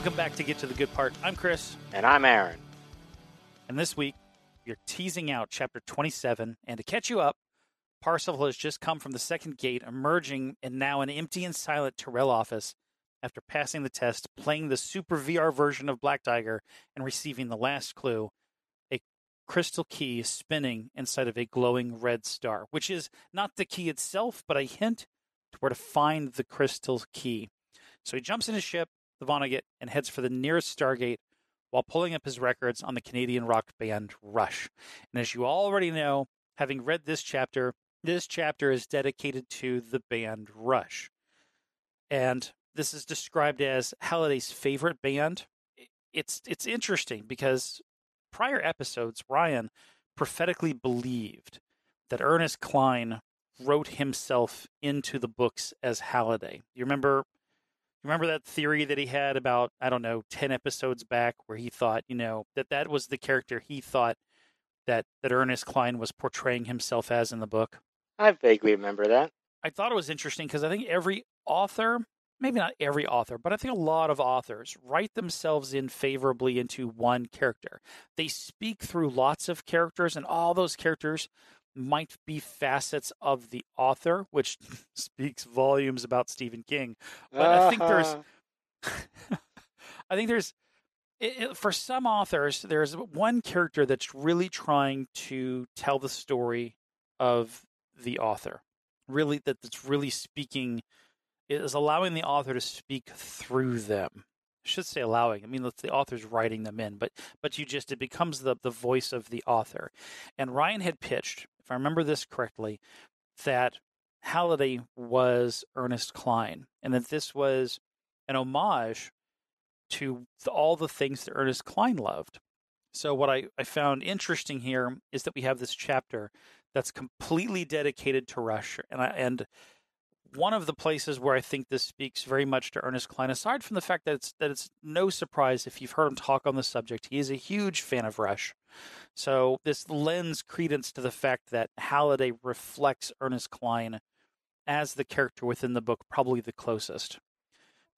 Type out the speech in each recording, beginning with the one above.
Welcome back to Get to the Good Part. I'm Chris, And I'm Aaron. and this week we're teasing out chapter 27. And to catch you up, Parzival has just come from the second gate, emerging in now an empty and silent Tyrell office after passing the test, playing the super VR version of Black Tiger, and receiving the last clue a crystal key spinning inside of a glowing red star, which is not the key itself, but a hint to where to find the crystal key. So he jumps in his ship, the Vonnegut, and heads for the nearest Stargate while pulling up his records on the Canadian rock band Rush. And as you already know, having read this chapter, this chapter is dedicated to the band Rush. And this is described as Halliday's favorite band. It's it's interesting because prior episodes, Ryan prophetically believed that Ernest Cline wrote himself into the books as Halliday. You remember remember that theory that he had about I don't know 10 episodes back where he thought, you know, that that was the character he thought that that Ernest Cline was portraying himself as in the book. I vaguely remember that. I thought it was interesting because I think every author, maybe not every author, but I think a lot of authors write themselves in favorably into one character. They speak through lots of characters, and all those characters might be facets of the author, which speaks volumes about Stephen King. But I think there's, uh-huh. I think there's, it, it- for some authors, there's one character that's really trying to tell the story of the author. Really, that that's really speaking, is allowing the author to speak through them. I should say allowing. I mean, the author's writing them in, but but you just it becomes the the voice of the author. And Ryan had pitched, if I remember this correctly, that Halliday was Ernest Cline, and that this was an homage to all the things that Ernest Cline loved. So, what I, I found interesting here is that we have this chapter that's completely dedicated to Rush, and I, and one of the places where I think this speaks very much to Ernest Cline, aside from the fact that it's that it's no surprise if you've heard him talk on the subject, he is a huge fan of Rush. So this lends credence to the fact that Halliday reflects Ernest Cline as the character within the book, probably the closest.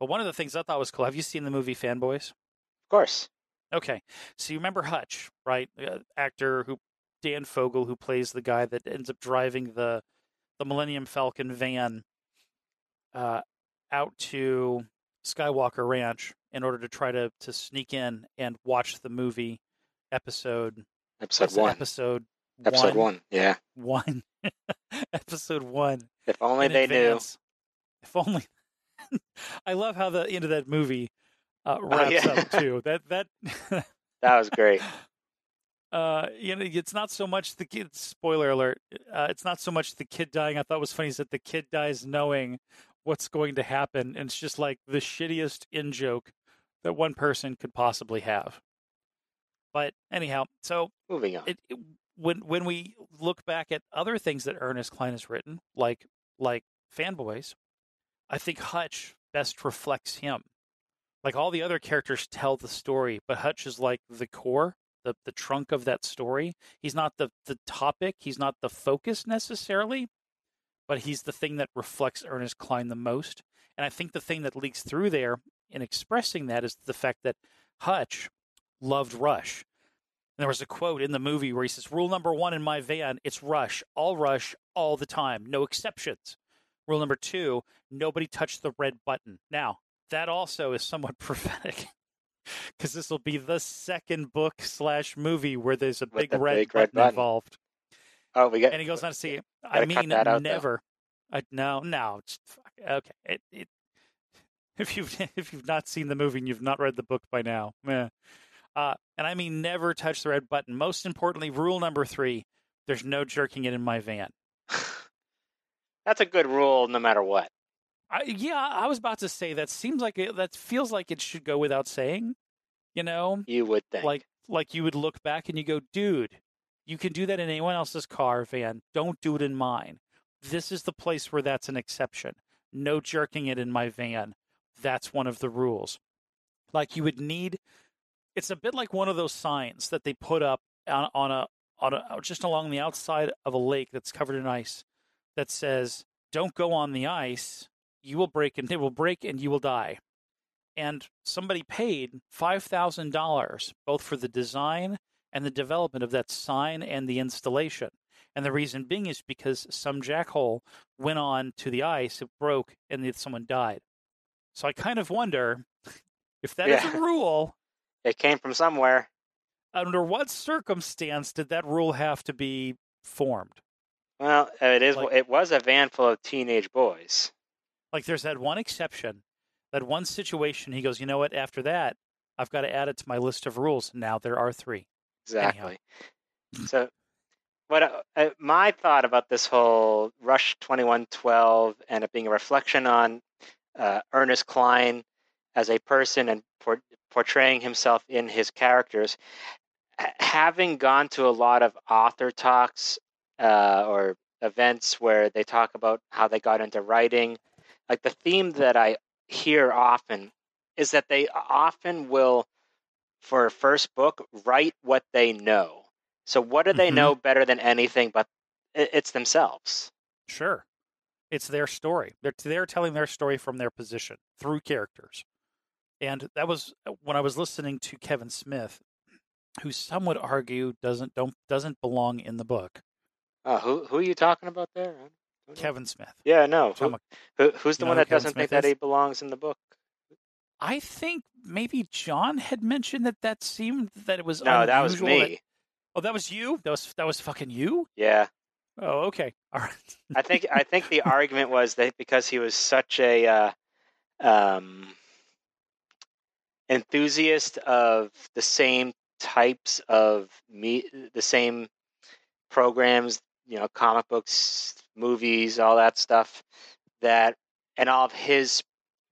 But one of the things I thought was cool. Have you seen the movie Fanboys? Of course. Okay, so you remember Hutch, right? Uh, actor who Dan Fogler, who plays the guy that ends up driving the the Millennium Falcon van uh, out to Skywalker Ranch in order to try to to sneak in and watch the movie episode Episode one. episode Episode one. Yeah. one episode one If only in they knew. If only. I love how the end of that movie uh, wraps Oh, yeah. up too. That that That was great. uh, you know, it's not so much the kid. Spoiler alert! Uh, it's not so much the kid dying. I thought was funny is that the kid dies knowing what's going to happen, and it's just like the shittiest in joke that one person could possibly have. But anyhow, so Moving on. it, it- when when we look back at other things that Ernest Cline has written, like like fanboys, I think Hutch best reflects him. Like all the other characters tell the story, but Hutch is like the core, the the trunk of that story. He's not the the topic, he's not the focus necessarily, but he's the thing that reflects Ernest Cline the most. And I think the thing that leaks through there in expressing that is the fact that Hutch loved Rush. And there was a quote in the movie where he says, Rule number one in my van, it's rush, all rush, all the time, no exceptions. Rule number two, nobody touch the red button. Now, that also is somewhat prophetic because this will be the second book slash movie where there's a big red big button red button. involved. Oh, we got. And he goes on to say, I mean, that out, never. I, no, no. Okay. It, it, if you've if you've not seen the movie and you've not read the book by now, meh. Uh, and I mean, never touch the red button. Most importantly, rule number three: there's no jerking it in my van. That's a good rule, no matter what. I, yeah, I was about to say that seems like it, that feels like it should go without saying. You know, You would think. like like you would look back and you go, dude, you can do that in anyone else's car, van. Don't do it in mine. This is the place where that's an exception. No jerking it in my van. That's one of the rules. Like you would need. It's a bit like one of those signs that they put up on, on a on a uh, just along the outside of a lake that's covered in ice that says, "Don't go on the ice. You will break and it will break and you will die." and somebody paid five thousand dollars both for the design and the development of that sign and the installation. And the reason being is because some jackhole went on to the ice, it broke, and then someone died. So I kind of wonder if that is Yeah. a rule. It came from somewhere. Under what circumstance did that rule have to be formed? Well, uh, it is. Like- it was a van full of teenage boys. Like there's that one exception, that one situation. He goes, you know what? After that, I've got to add it to my list of rules. Now there are three. Exactly. So, what uh, my thought about this whole Rush twenty one twelve and it being a reflection on uh, Ernest Cline as a person and por- portraying himself in his characters, ha- having gone to a lot of author talks uh, or events where they talk about how they got into writing, like the theme that I hear often is that they often will for a first book write what they know. So what do they Mhm. know better than anything but it's themselves? Sure. It's their story. They're they're telling their story from their position through characters. And that was uh, when I was listening to Kevin Smith, who some would argue doesn't don't doesn't belong in the book. Oh, who who are you talking about there? I don't know. Kevin Smith. Yeah, no. Who, who's the one that Kevin doesn't Smith think that he belongs in the book? I think maybe John had mentioned that that seemed that it was No, that was me. that- oh, that was you. That was that was fucking you. Yeah, Oh, okay. All right. I think I think the argument was that because he was such a uh, um, enthusiast of the same types of me, the same programs, you know, comic books, movies, all that stuff, that and all of his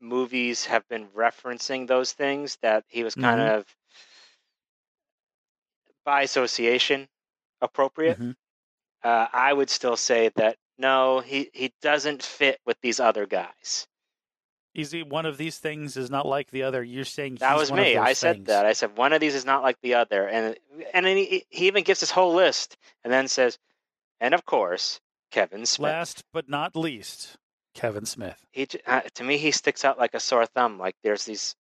movies have been referencing those things that he was kind Mhm. of by association appropriate Mhm. uh, I would still say that no, he, he doesn't fit with these other guys. Is he one of these things is not like the other? You're saying That was me. I said things. that. I said one of these is not like the other, and and then he, he even gives this whole list, and then says, and of course, Kevin Smith. Last but not least, Kevin Smith. He uh, to me he sticks out like a sore thumb. Like there's these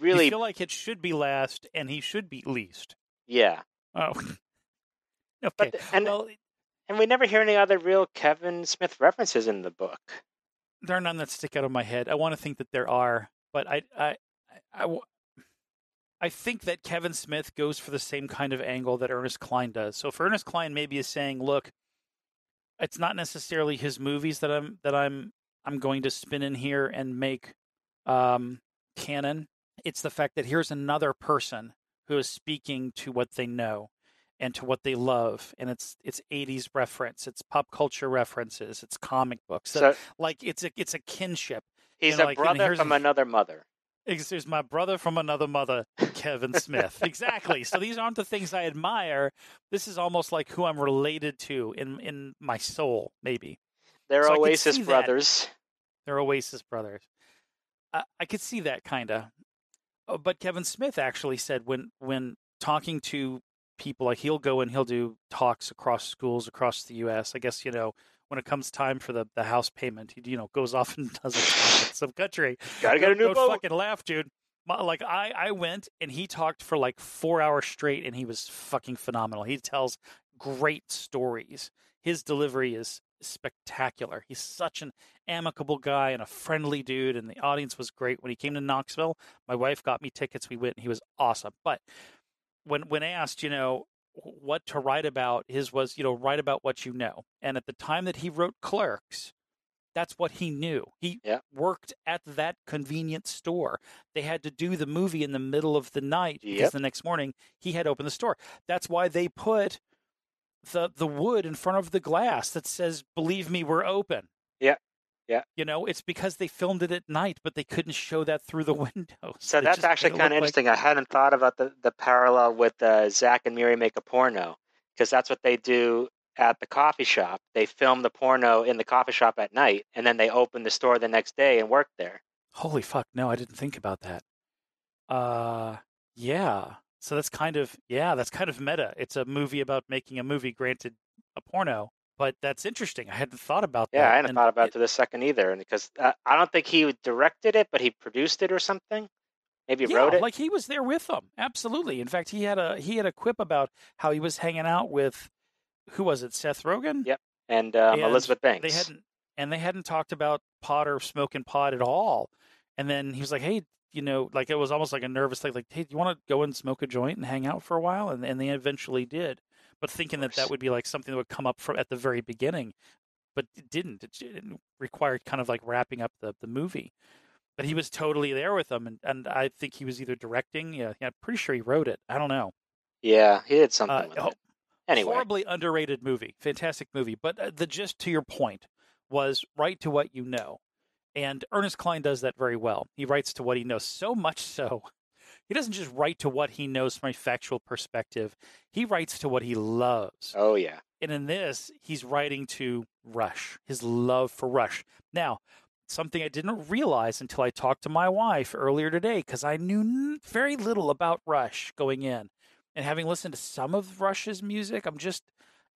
really You feel like it should be last and he should be least. yeah, Oh. okay. But the- and- well, and we never hear any other real Kevin Smith references in the book. there are none that stick out of my head. I want to think that there are, but I, I, I, w- I think that Kevin Smith goes for the same kind of angle that Ernest Cline does. So if Ernest Cline maybe is saying, "Look, it's not necessarily his movies that I'm that I'm I'm going to spin in here and make um, canon. It's the fact that here's another person who is speaking to what they know." And to what they love, and it's it's '80s reference, it's pop culture references, it's comic books. So like it's a it's a kinship. he's know, a like, brother from a- another mother. There's my brother from another mother, Kevin Smith. exactly. So these aren't the things I admire. This is almost like who I'm related to in in my soul, maybe. They're So Oasis see that. brothers. They're Oasis brothers. I, I could see that kind of. Oh, but Kevin Smith actually said when when talking to people, like he'll go and he'll do talks across schools across the U.S. I guess you know when it comes time for the the house payment, he you know goes off and does talk in some country. Gotta get a new boat. fucking laugh, dude. My- Like I, I went and he talked for like four hours straight, and he was fucking phenomenal. He tells great stories. His delivery is spectacular. He's such an amicable guy and a friendly dude, and the audience was great. When he came to Knoxville, my wife got me tickets. We went, and he was awesome. But when when asked, you know, what to write about, his was, you know, write about what you know. And at the time that he wrote Clerks, that's what he knew. He Yeah. worked at that convenience store. They had to do the movie in the middle of the night because the next morning he had opened the store. That's why they put the the wood in front of the glass that says "Believe me, we're open." Yeah. Yeah. You know, it's because they filmed it at night, but they couldn't show that through the window. So It that's just actually kind of look like- interesting. I hadn't thought about the, the parallel with uh, Zack and Miri make a porno because that's what they do at the coffee shop. They film the porno in the coffee shop at night, and then they open the store the next day and work there. Holy fuck! No, I didn't think about that. Uh, yeah. So that's kind of yeah, that's kind of meta. It's a movie about making a movie. Granted, a porno, but that's interesting. I hadn't thought about Yeah, that. Yeah, I hadn't and thought about it- to the second either, and because uh, I don't think he directed it, but he produced it or something. Maybe yeah, wrote it. like he was there with them. Absolutely. In fact, he had a he had a quip about how he was hanging out with who was it? Seth Rogen. Yep. and, um, and Elizabeth Banks. They hadn't and they hadn't talked about pot or smoking pot at all. And then he was like, "Hey, you know, like it was almost like a nervous thing. Like, hey, do you want to go and smoke a joint and hang out for a while?" And and they eventually did, but thinking that that would be like something that would come up from at the very beginning, but it didn't. It, it required kind of like wrapping up the the movie. But he was totally there with them, and, and I think he was either directing. Yeah, yeah, I'm pretty sure he wrote it. I don't know. yeah, he did something Uh, with oh, it. Anyway, horribly underrated movie, fantastic movie. But uh, the gist to your point was right to what you know, and Ernest Cline does that very well. He writes to what he knows, so much so he doesn't just write to what he knows from a factual perspective. He writes to what he loves. oh yeah, And in this, he's writing to Rush, his love for Rush. Now, something I didn't realize until I talked to my wife earlier today, because I knew very little about Rush going in. And having listened to some of Rush's music, I'm just,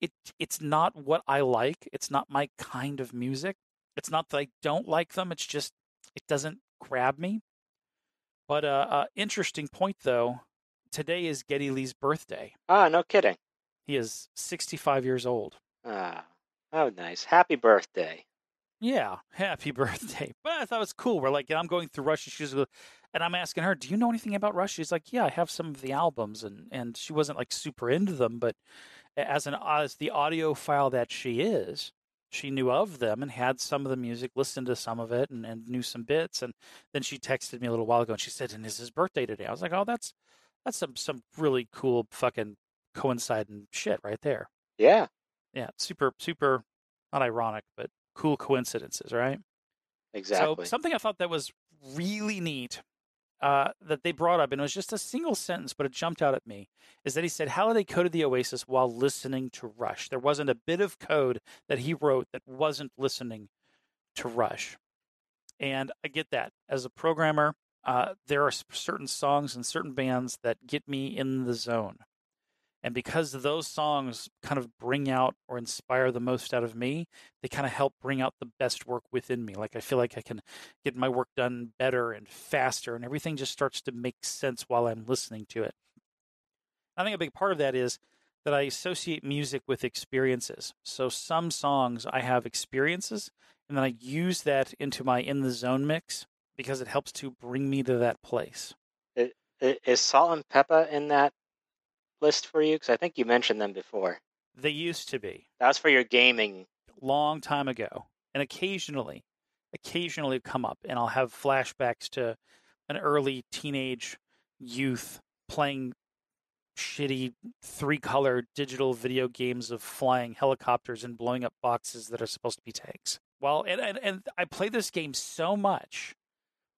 it, it's not what I like. It's not my kind of music. It's not that I don't like them. It's just, it doesn't grab me. But uh, uh interesting point though. Today is Geddy Lee's birthday. ah, no kidding. He is 65 years old. Ah, oh nice. Happy birthday. Yeah, happy birthday. But I thought it was cool. We're like, I'm going through Rush, and she's, and I'm asking her, "Do you know anything about Rush?" She's like, "Yeah, I have some of the albums," and and she wasn't like super into them, but as an as the audiophile that she is, she knew of them and had some of the music, listened to some of it, and, and knew some bits. And then she texted me a little while ago, and she said, "And is his birthday today." I was like, "Oh, that's that's some some really cool fucking coinciding shit right there." Yeah, Yeah, super super, not ironic, but cool coincidences, right? exactly. So something I thought that was really neat uh, that they brought up, and it was just a single sentence, but it jumped out at me, is that he said how Halliday coded the Oasis while listening to Rush. There wasn't a bit of code that he wrote that wasn't listening to Rush. And I get that. As a programmer, uh, there are certain songs and certain bands that get me in the zone. And because those songs kind of bring out or inspire the most out of me, they kind of help bring out the best work within me. Like I feel like I can get my work done better and faster, and everything just starts to make sense while I'm listening to it. I think a big part of that is that I associate music with experiences. So some songs I have experiences, and then I use that into my in the zone mix because it helps to bring me to that place. Is Salt-N-Pepa in that list for you? Because I think you mentioned them before. They used to be. That was for your gaming. long time ago and occasionally occasionally come up and i'll have flashbacks to an early teenage youth playing shitty three color digital video games of flying helicopters and blowing up boxes that are supposed to be tanks well and, and, and i played this game so much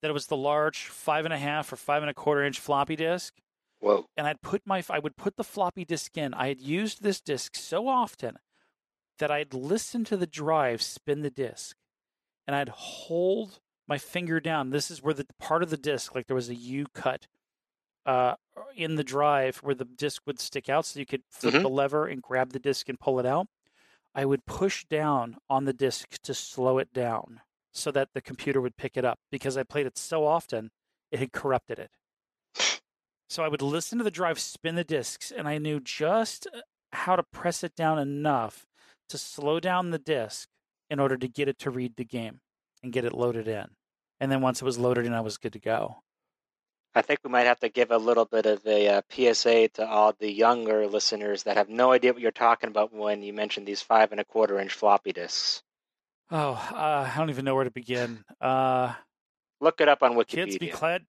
that it was the large five and a half or five and a quarter inch floppy disk Whoa. and I'd put my I would put the floppy disk in. I had used this disk so often that I'd listen to the drive spin the disk, and I'd hold my finger down. This is where the part of the disk, like there was a U cut uh, in the drive where the disk would stick out, so you could flip Mhm. the lever and grab the disk and pull it out. I would push down on the disk to slow it down so that the computer would pick it up because I played it so often it had corrupted it. So I would listen to the drive spin the discs, and I knew just uh, how to press it down enough to slow down the disc in order to get it to read the game and get it loaded in. And then once it was loaded in, I was good to go. I think we might have to give a little bit of a uh, PSA to all the younger listeners that have no idea what you're talking about when you mention these five and a quarter inch floppy disks. Oh, uh, I don't even know where to begin. Uh, Look it up on Wikipedia. kids, be glad,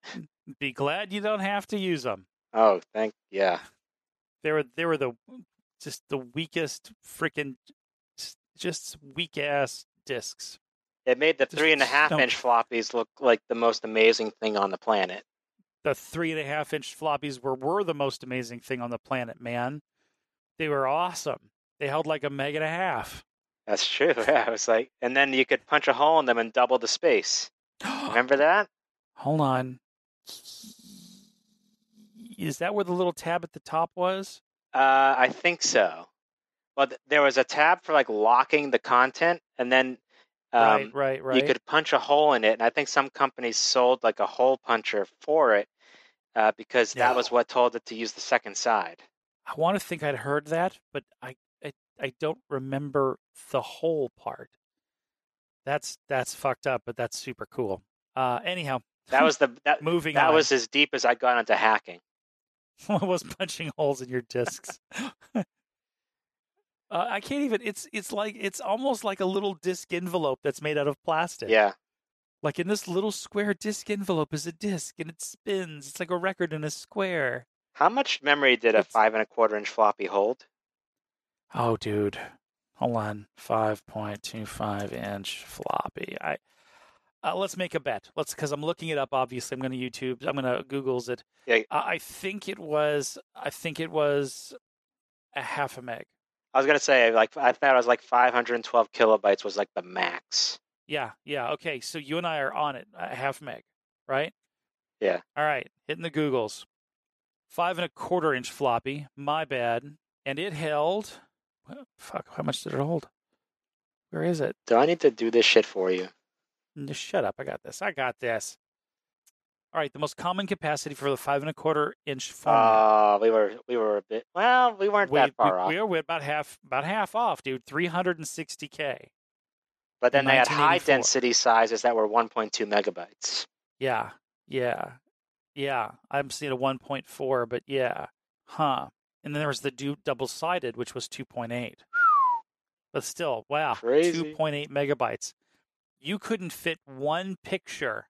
be glad you don't have to use them. Oh, thank yeah. They were they were the just the weakest freaking just weak ass discs. It made the Just three and a half inch floppies look like the most amazing thing on the planet. the three and a half inch floppies were were the most amazing thing on the planet, man. They were awesome. They held like a meg and a half. That's true. Yeah, it was like, and then you could punch a hole in them and double the space. Remember that? Hold on. Is that where the little tab at the top was? Uh, I think so. Well, th- there was a tab for like locking the content, and then um, right, right, right. you could punch a hole in it. And I think some companies sold like a hole puncher for it. uh, because Yeah. that was what told it to use the second side. I want to think I'd heard that, but I, I I don't remember the whole part. That's that's fucked up, but that's super cool. Uh, anyhow, That was the that, moving that on. was as deep as I got into hacking. What was punching holes in your discs. uh, I can't even. It's it's like it's almost like a little disc envelope that's made out of plastic. Yeah, Like in this little square disc envelope is a disc and it spins. It's like a record in a square. how much memory did a five and a quarter inch floppy hold? Oh, dude, hold on. Five point two five inch floppy. I. Uh, let's make a bet. Let's because I'm looking it up. Obviously, I'm going to YouTube. I'm going to Google's it. Yeah. Uh, I think it was. I think it was a half a meg. I was gonna say like I thought it was like 512 kilobytes was like the max. Yeah, yeah. Okay, so you and I are on it, a half meg, right? Yeah. All right, hitting the Googles. Five and a quarter inch floppy, my bad. And it held, fuck, how much did it hold? Where is it? Do I need to do this shit for you? N- Shut up, I got this. I got this. All right, the most common capacity for the five and a quarter inch format. Uh, we were we were a bit well, we weren't we, that far we, off. we we're about half about half off, dude. 360k. but then they had high density sizes that were 1.2 megabytes. Yeah, yeah, yeah. I'm seeing a 1.4, but yeah, huh. And then there was the du- double-sided, which was 2.8. But still, wow, 2.8 megabytes. You couldn't fit one picture,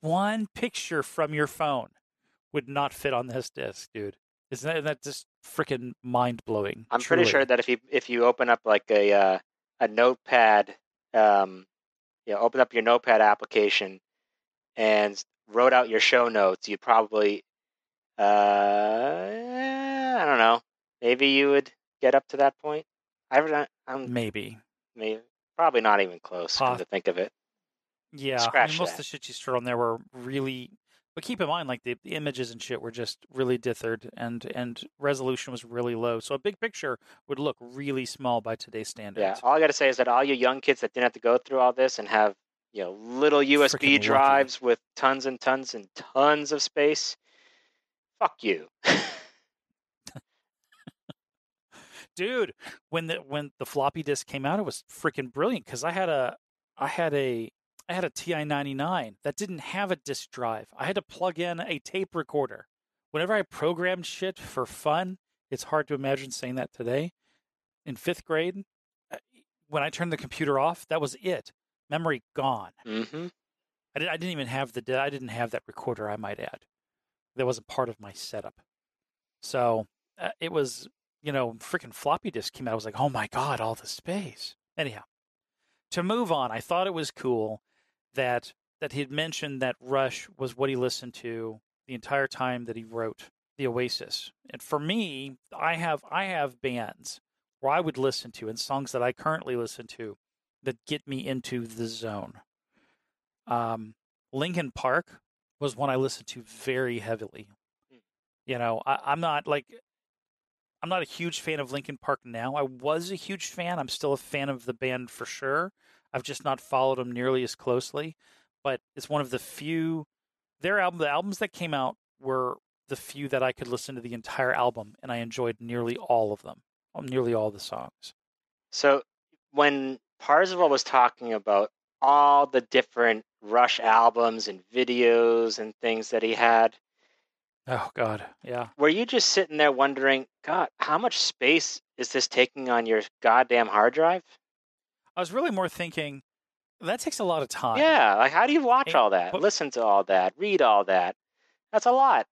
one picture from your phone would not fit on this disc, dude. Isn't that, isn't that just freaking mind blowing? I'm pretty sure that if you if you open up like a uh, a notepad, um, you know, open up your notepad application and wrote out your show notes, you probably, uh, I don't know, maybe you would get up to that point. I don't, I'm maybe. maybe, probably not even close. Come Poss- to think of it, Yeah, I Scratch mean, most that. of the shit you threw on there were really. But keep in mind, like the, the images and shit were just really dithered, and and resolution was really low. So a big picture would look really small by today's standards. yeah. All I got to say is that all you young kids that didn't have to go through all this and have you know little USB drives with tons and tons and tons of space, fuck you. dude when the when the floppy disk came out it was freaking brilliant because i had a i had a i had a ti-99 that didn't have a disk drive. I had to plug in a tape recorder. Whenever i programmed shit for fun it's hard to imagine saying that today. In fifth grade uh, when i turned the computer off that was it. Memory gone. Hmm I, did, I didn't even have the I didn't have that recorder. I might add, that wasn't part of my setup. So uh, it was, you know, freaking floppy disk came out. I was like, oh my god, all the space. Anyhow, to move on, I thought it was cool that that he had mentioned that Rush was what he listened to the entire time that he wrote the Oasis. And for me, I have I have bands where I would listen to and songs that I currently listen to that get me into the zone. Um, Linkin Park was one I listened to very heavily. Hmm. You know, I, I'm not like I'm not a huge fan of Linkin Park now. I was a huge fan. I'm still a fan of the band for sure. I've just not followed them nearly as closely. But it's one of the few their album the albums that came out were the few that I could listen to the entire album and I enjoyed nearly all of them. um, Nearly all the songs. So when Parzival was talking about all the different Rush albums and videos and things that he had, Oh God. Yeah. were you just sitting there wondering, God, how much space is this taking on your goddamn hard drive? I was really more thinking that takes a lot of time. Yeah, like how do you watch Hey, all that, but- listen to all that, read all that? That's a lot.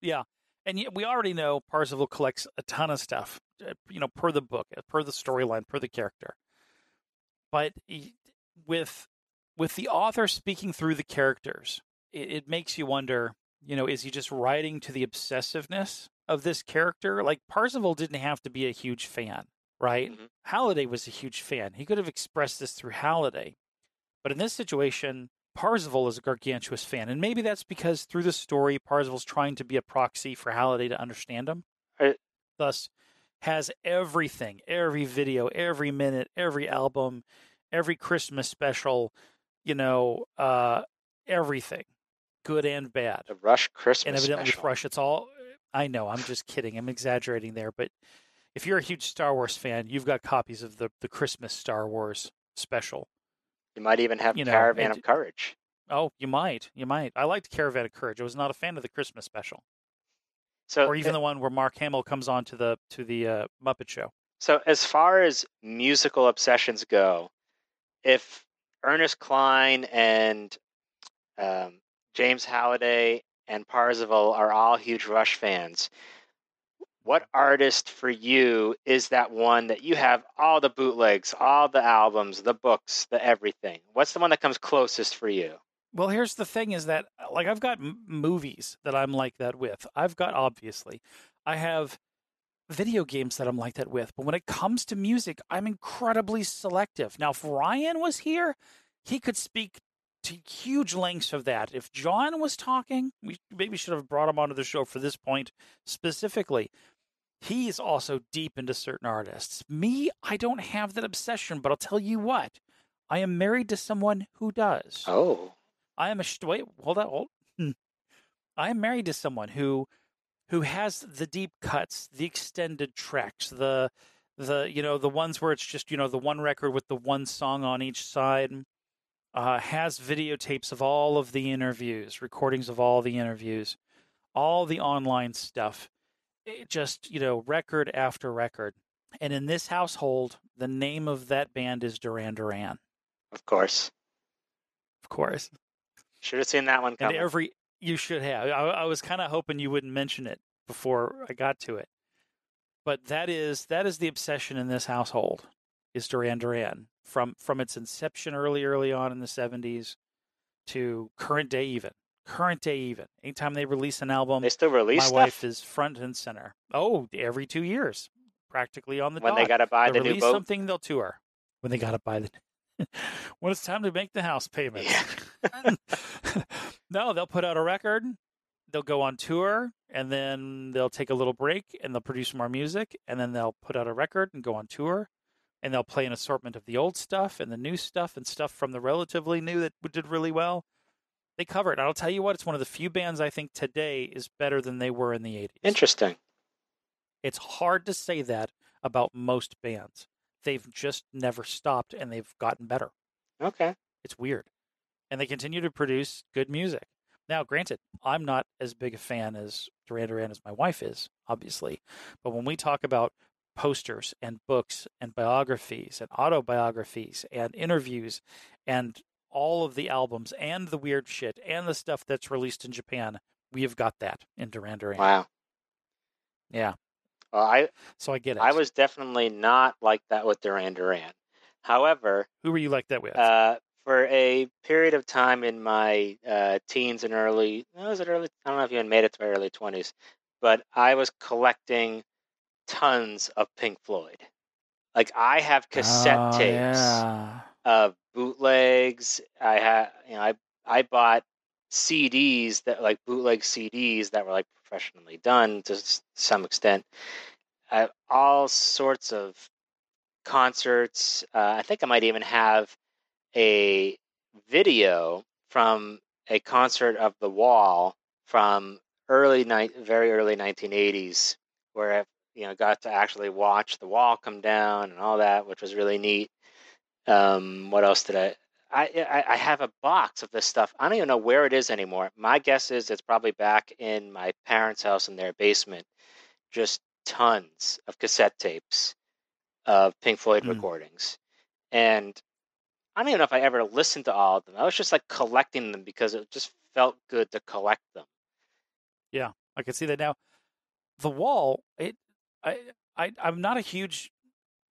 Yeah. And yet we already know Parzival collects a ton of stuff, uh, you know, per the book, uh, per the storyline, per the character. But with with the author speaking through the characters, it, it makes you wonder, you know, is he just writing to the obsessiveness of this character? Like Parzival didn't have to be a huge fan, right? Mhm. Halliday was a huge fan. He could have expressed this through Halliday. But in this situation, Parzival is a gargantuous fan. And maybe that's because through the story, Parzival's trying to be a proxy for Halliday to understand him. Uh, Thus, has everything, every video, every minute, every album, every Christmas special, you know, uh, everything good and bad. The Rush Christmas and evidently special. with Rush, it's all. I know. I'm just kidding. I'm exaggerating there, but if you're a huge Star Wars fan, you've got copies of the the Christmas Star Wars special. You might even have you know, Caravan of Courage. Oh, you might. You might. I liked Caravan of Courage. I was not a fan of the Christmas special, So, or even the one where Mark Hamill comes on to the to the uh, Muppet Show. so as far as musical obsessions go, if Ernest Cline and um, James Halliday and Parzival are all huge Rush fans, what artist for you is that one that you have all the bootlegs, all the albums, the books, the everything? What's the one that comes closest for you? Well, here's the thing: is that uh, like I've got m- movies that I'm like that with. I've got obviously, I have video games that I'm like that with. But when it comes to music, I'm incredibly selective. Now, if Ryan was here, he could speak to huge lengths of that. If John was talking, we maybe should have brought him onto the show for this point specifically. He's also deep into certain artists. Me, I don't have that obsession, but I'll tell you what. I am married to someone who does. Oh, I am a wait. Hold on. Hold. Hmm. I am married to someone who, who has the deep cuts, the extended tracks, the, the you know the ones where it's just you know the one record with the one song on each side. Uh, has videotapes of all of the interviews, recordings of all the interviews, all the online stuff. It just you know record after record. And in this household, the name of that band is Duran Duran, of course. of course. Should have seen that one And coming. every you should have. I, I was kind of hoping you wouldn't mention it before I got to it, but that is that is the obsession in this household is Duran Duran from from its inception early early on in the seventies to current day even current day even. Anytime they release an album, they still my release stuff wife is front and center. Oh, every two years, practically on the when dot. they got to buy They'll the new release boat. something, they'll tour. When they got to buy the when it's time to make the house payments. Yeah. no, they'll put out a record, they'll go on tour, and then they'll take a little break and they'll produce more music, and then they'll put out a record and go on tour, and they'll play an assortment of the old stuff and the new stuff and stuff from the relatively new that did really well. They cover it. I'll tell you what, it's one of the few bands I think today is better than they were in the 80s. Interesting. It's hard to say that about most bands. They've just never stopped and they've gotten better. Okay. It's weird. And they continue to produce good music. Now, granted, I'm not as big a fan as Duran Duran as my wife is, obviously. But when we talk about posters and books and biographies and autobiographies and interviews and all of the albums and the weird shit and the stuff that's released in Japan, we have got that in Duran Duran. Wow. Yeah. I So I get it. I was definitely not like that with Duran Duran. However, Who were you like that with? uh, for a period of time in my uh, teens and early, was it early? I don't know if you even made it to my early twenties, but I was collecting tons of Pink Floyd. Like I have cassette Oh, tapes Yeah. of bootlegs. I had, you know, I I bought CDs that like bootleg CDs that were like professionally done to some extent. Uh, all sorts of concerts. Uh, I think I might even have a video from a concert of The Wall from early night, very early 1980s, where I, you know, got to actually watch The Wall come down and all that, which was really neat. Um, what else did I? I, I have a box of this stuff. I don't even know where it is anymore. My guess is it's probably back in my parents' house in their basement. Just tons of cassette tapes of Pink Floyd Hmm. recordings, and I don't even know if I ever listened to all of them. I was just like collecting them because it just felt good to collect them. Yeah, I can see that now. The Wall, it, I, I, I'm not a huge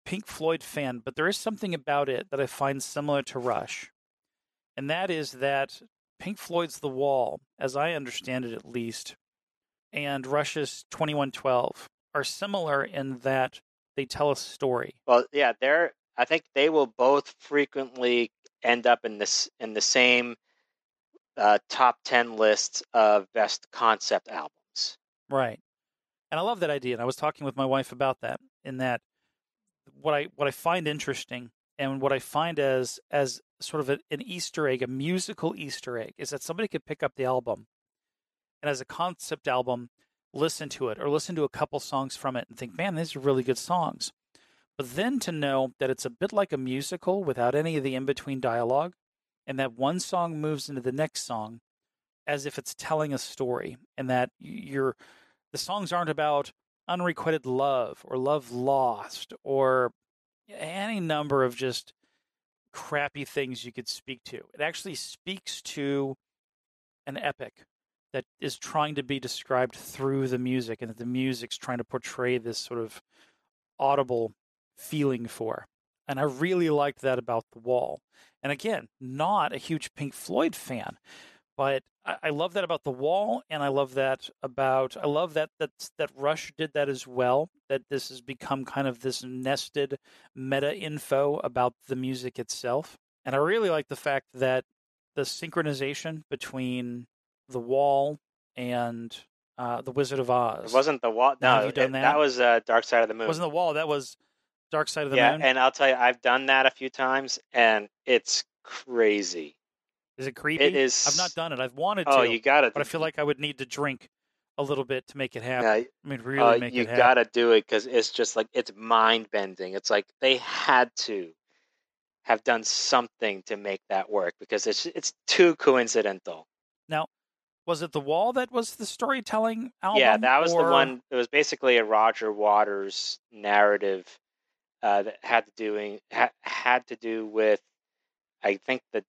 Pink Floyd fan, but there is something about it that I find similar to Rush, and that is that Pink Floyd's The Wall, as I understand it at least, and Rush's 2112 are similar in that they tell a story. Well, yeah, they're. I think they will both frequently end up in this in the same uh, top ten lists of best concept albums. Right. And I love that idea. And I was talking with my wife about that in that what I what I find interesting and what I find as as sort of a, an Easter egg, a musical Easter egg, is that somebody could pick up the album and as a concept album, listen to it or listen to a couple songs from it and think, man, these are really good songs. But then to know that it's a bit like a musical without any of the in between dialogue, and that one song moves into the next song as if it's telling a story, and that you're the songs aren't about unrequited love or love lost or any number of just crappy things you could speak to. It actually speaks to an epic that is trying to be described through the music and that the music's trying to portray this sort of audible feeling for. And I really liked that about The Wall. And again, not a huge Pink Floyd fan, but I, I love that about The Wall, and I love that about I love that that that Rush did that as well. That this has become kind of this nested meta info about the music itself. And I really like the fact that the synchronization between The Wall and uh, the Wizard of Oz. It wasn't the wall. No, Have you done it- that? that was uh, Dark Side of the Moon. It wasn't the wall. That was Dark Side of the yeah, Moon. and I'll tell you, I've done that a few times, and it's crazy. Is it creepy? It is. I've not done it. I've wanted Oh, to, you gotta. but I feel like I would need to drink a little bit to make it happen. Yeah, I mean, really uh, make you it happen. gotta do it because it's just like it's mind bending. It's like they had to have done something to make that work because it's it's too coincidental. Now, was it the wall that was the storytelling album? yeah, that was the one. It was basically a Roger Waters narrative uh, that had to doing ha, had to do with. I think that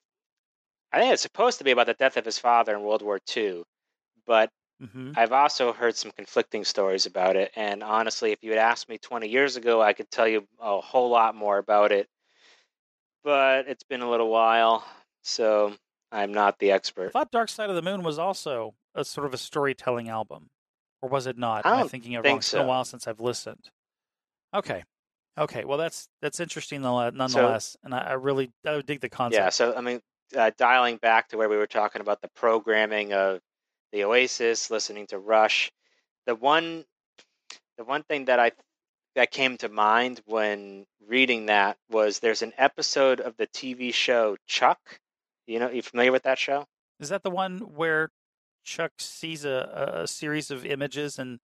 I think it's supposed to be about the death of his father in World War II, but Mhm. I've also heard some conflicting stories about it. And honestly, if you had asked me 20 years ago, I could tell you a whole lot more about it. But it's been a little while, so I'm not the expert. I thought Dark Side of the Moon was also a sort of a storytelling album, or was it not? I Am I thinking of think wrong? It's been a while since I've listened. Okay, okay. Well, that's that's interesting nonetheless. nonetheless, and I, I really I dig the concept. Yeah, so I mean, uh, dialing back to where we were talking about the programming of the Oasis, listening to Rush, the one, the one thing that I that came to mind when reading that was there's an episode of the TV show Chuck. You know, you familiar with that show? Is that the one where Chuck sees a, a series of images and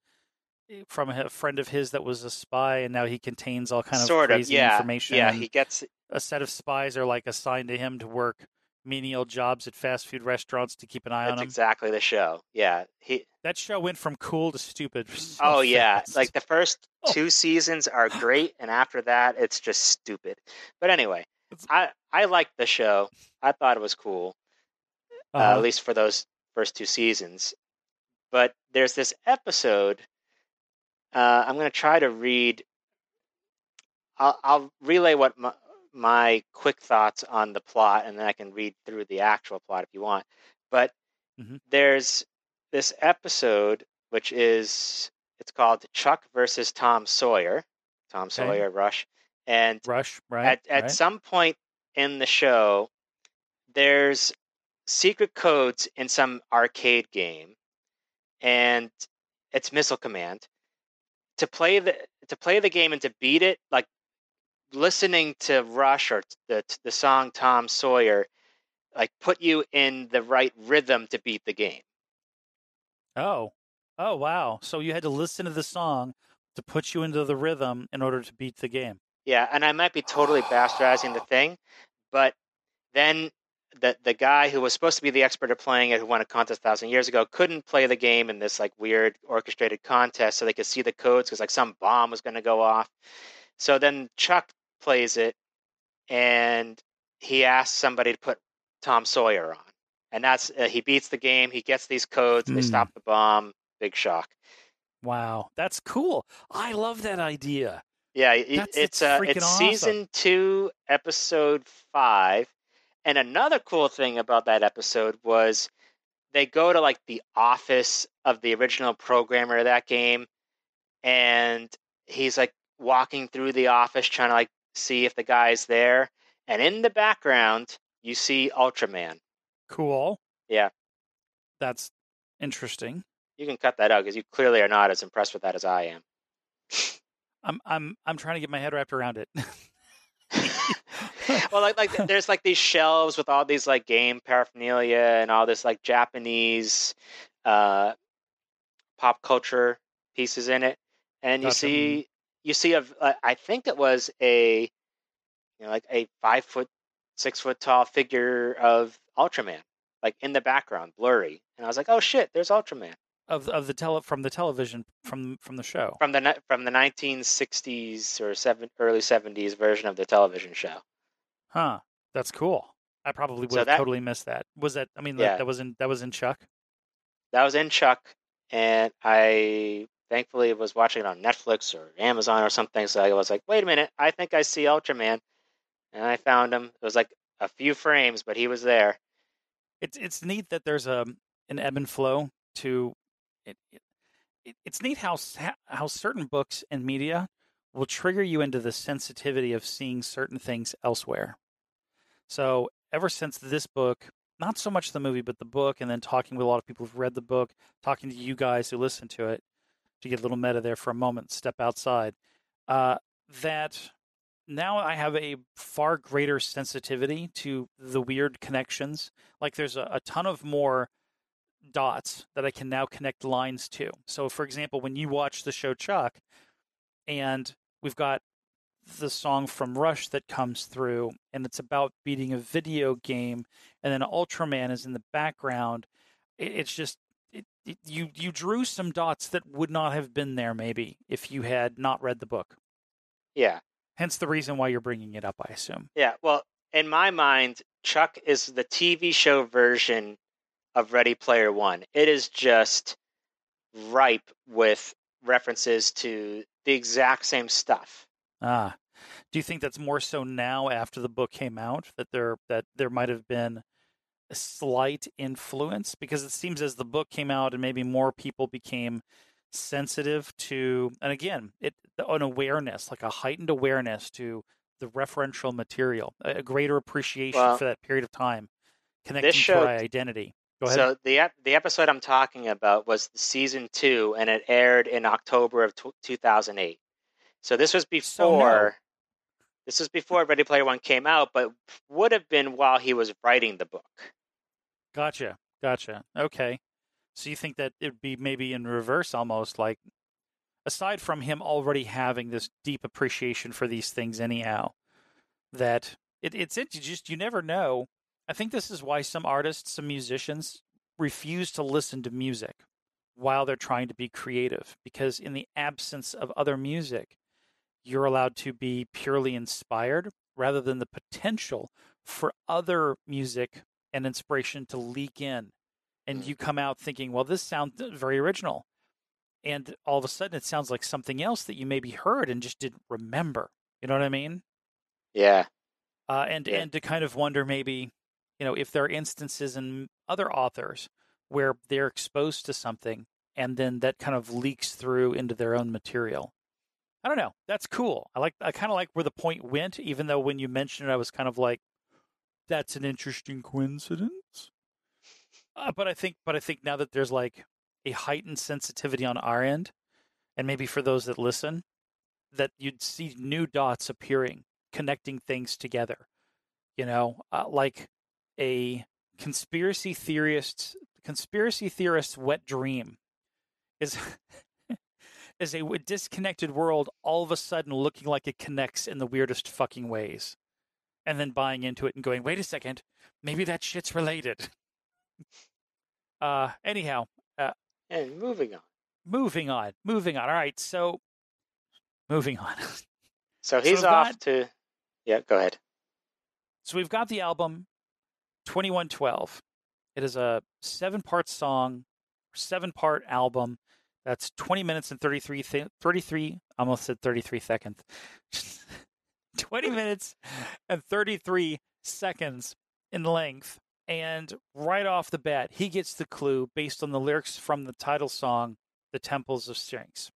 eh, from a friend of his that was a spy, and now he contains all kind of sort of, crazy yeah, information? yeah. He gets a set of spies are like assigned to him to work menial jobs at fast food restaurants to keep an eye on that's exactly the show. Yeah, he. That show went from cool to stupid. so Oh yeah, fast. like the first Oh. two seasons are great, and after that, it's just stupid. But anyway, I I liked the show. I thought it was cool, uh, Uh-huh. at least for those first two seasons. But there's this episode. Uh, I'm going to try to read. I'll, I'll relay what my, my quick thoughts on the plot, and then I can read through the actual plot if you want. But Mhm. there's this episode which is it's called Chuck versus Tom Sawyer. Tom Sawyer, Rush, and Rush, right? at at right. some point in the show, there's secret codes in some arcade game, and it's Missile Command. To play the to play the game and to beat it, like listening to Rush or the the song Tom Sawyer, like put you in the right rhythm to beat the game. Oh, oh, wow! So you had to listen to the song to put you into the rhythm in order to beat the game. Yeah, and I might be totally bastardizing the thing, but then the the guy who was supposed to be the expert at playing it, who won a contest a thousand years ago, couldn't play the game in this like weird orchestrated contest, so they could see the codes because like some bomb was going to go off. So then Chuck plays it, and he asks somebody to put Tom Sawyer on, and that's uh, he beats the game. He gets these codes. They Hmm. stop the bomb. Big shock. Wow, that's cool. I love that idea. Yeah, it, it's uh, it's awesome. season two, episode five, and another cool thing about that episode was they go to like the office of the original programmer of that game, and he's like walking through the office trying to like see if the guy's there, and in the background you see Ultraman. Cool. Yeah. That's interesting. You can cut that out because you clearly are not as impressed with that as I am. I'm I'm I'm trying to get my head wrapped around it. well, like like there's like these shelves with all these like game paraphernalia and all this like Japanese uh, pop culture pieces in it, and you Gotcha. see you see a I think it was a you know like a five foot six foot tall figure of Ultraman like in the background blurry, and I was like, oh shit, there's Ultraman of of the tele from the television from from the show. from the from the 1960s or seven early 70s version of the television show. Huh. That's cool. I probably would So have that- totally missed that. Was that? I mean, that, that was in that was in Chuck. That was in Chuck, and I thankfully was watching it on Netflix or Amazon or something. So I was like, wait a minute, I think I see Ultraman, and I found him. It was like a few frames, but he was there. It's it's neat that there's a an ebb and flow to it. it it- it's neat how how certain books and media will trigger you into the sensitivity of seeing certain things elsewhere. So ever since this book, not so much the movie, but the book, and then talking with a lot of people who've read the book, talking to you guys who listen to it, to get a little meta there for a moment, step outside. Uh, that now I have a far greater sensitivity to the weird connections. Like there's a, a ton of more dots that I can now connect lines to. So, for example, when you watch the show Chuck, and we've got the song from Rush that comes through, and it's about beating a video game, and then Ultraman is in the background. It's just it, it, you you drew some dots that would not have been there maybe if you had not read the book. Yeah, Hence the reason why you're bringing it up, I assume. yeah. Well, in my mind, Chuck is the TV show version of Ready Player One. It is just ripe with references to the exact same stuff. Ah, do you think that's more so now after the book came out that there that there might have been slight influence because it seems as the book came out and maybe more people became sensitive to and again it an awareness like a heightened awareness to the referential material a greater appreciation Well, for that period of time connecting to show- our identity go ahead So the the episode I'm talking about was season two, and it aired in October of tw 2008. So this was So before. This was before Ready Player One came out, but would have been while he was writing the book. Gotcha. Gotcha. Okay. So you think that it'd be maybe in reverse almost like aside from him already having this deep appreciation for these things anyhow, that it, it's it you just you never know. I think this is why some artists, some musicians refuse to listen to music while they're trying to be creative because in the absence of other music, you're allowed to be purely inspired rather than the potential for other music and inspiration to leak in and Mm. you come out thinking well this sounds very original. And all of a sudden it sounds like something else that you maybe heard and just didn't remember. You know what i mean? Yeah, uh, and Yeah. and to kind of wonder maybe you know if there are instances in other authors where they're exposed to something and then that kind of leaks through into their own material. I don't know. That's cool. I like i kind of like where the point went even though when you mentioned it i was kind of like that's an interesting coincidence. Uh, but i think but i think now that there's like a heightened sensitivity on our end and maybe for those that listen that you'd see new dots appearing connecting things together you know uh, like a conspiracy theorist conspiracy theorist's wet dream is is a disconnected world all of a sudden looking like it connects in the weirdest fucking ways and then buying into it and going wait a second maybe that shit's related uh anyhow Uh, and moving on. moving on moving on all right so moving on So So he's we've off got- to. Yeah, go ahead. So we've got the album 2112. It is a seven part song, seven part album. That's 20 minutes and 33, th- 33 almost said 33 seconds. 20 minutes and 33 seconds in length. And right off the bat, he gets the clue based on the lyrics from the title song, The Temples of Syrinx.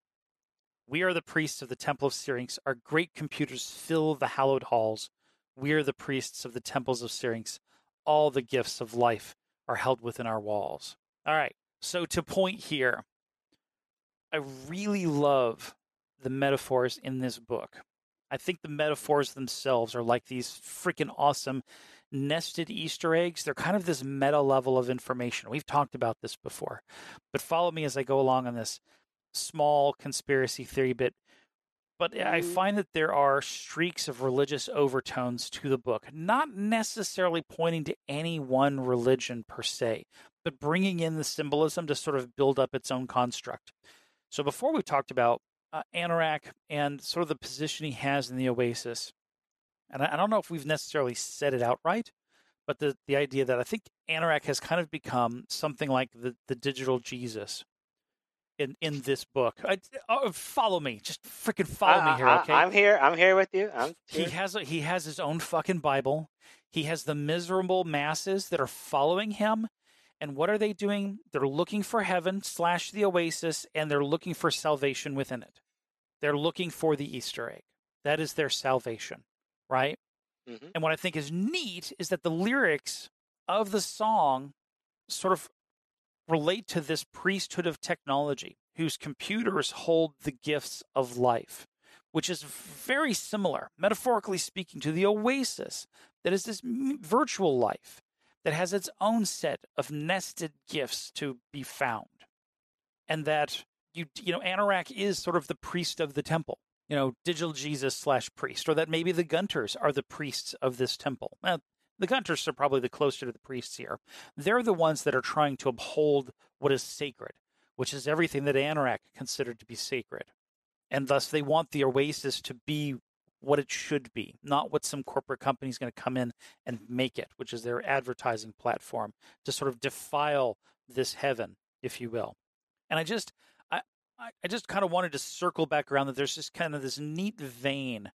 We are the priests of the Temple of Syrinx. Our great computers fill the hallowed halls. We are the priests of the temples of Syrinx. All the gifts of life are held within our walls. All right. So to point here, I really love the metaphors in this book. I think the metaphors themselves are like these freaking awesome nested Easter eggs. They're kind of this meta level of information. We've talked about this before, but follow me as I go along on this small conspiracy theory bit. But I Mm. find that there are streaks of religious overtones to the book, not necessarily pointing to any one religion per se, but bringing in the symbolism to sort of build up its own construct. So before we talked about uh, Anorak and sort of the position he has in the Oasis, and I, I don't know if we've necessarily said it outright, but the the idea that I think Anorak has kind of become something like the the digital Jesus in in this book. I, oh, follow me, just freaking follow me here, okay? I'm here. I'm here with you. I'm he has a, he has his own fucking Bible. He has the miserable masses that are following him. And what are they doing? They're looking for heaven slash the oasis, and they're looking for salvation within it. They're looking for the Easter egg. That is their salvation, right? Mhm. And what I think is neat is that the lyrics of the song sort of relate to this priesthood of technology whose computers hold the gifts of life, which is very similar, metaphorically speaking, to the oasis that is this m- virtual life that has its own set of nested gifts to be found. And that you you know Anorak is sort of the priest of the temple you know, digital Jesus slash priest, or that maybe the Gunters are the priests of this temple. Well, the Gunters are probably the closer to the priests here. They're the ones that are trying to uphold what is sacred, which is everything that Anorak considered to be sacred. And thus they want the Oasis to be what it should be, not what some corporate company is going to come in and make it, which is their advertising platform to sort of defile this heaven, if you will. And I just, I, I just kind of wanted to circle back around that there's just kind of this neat vein,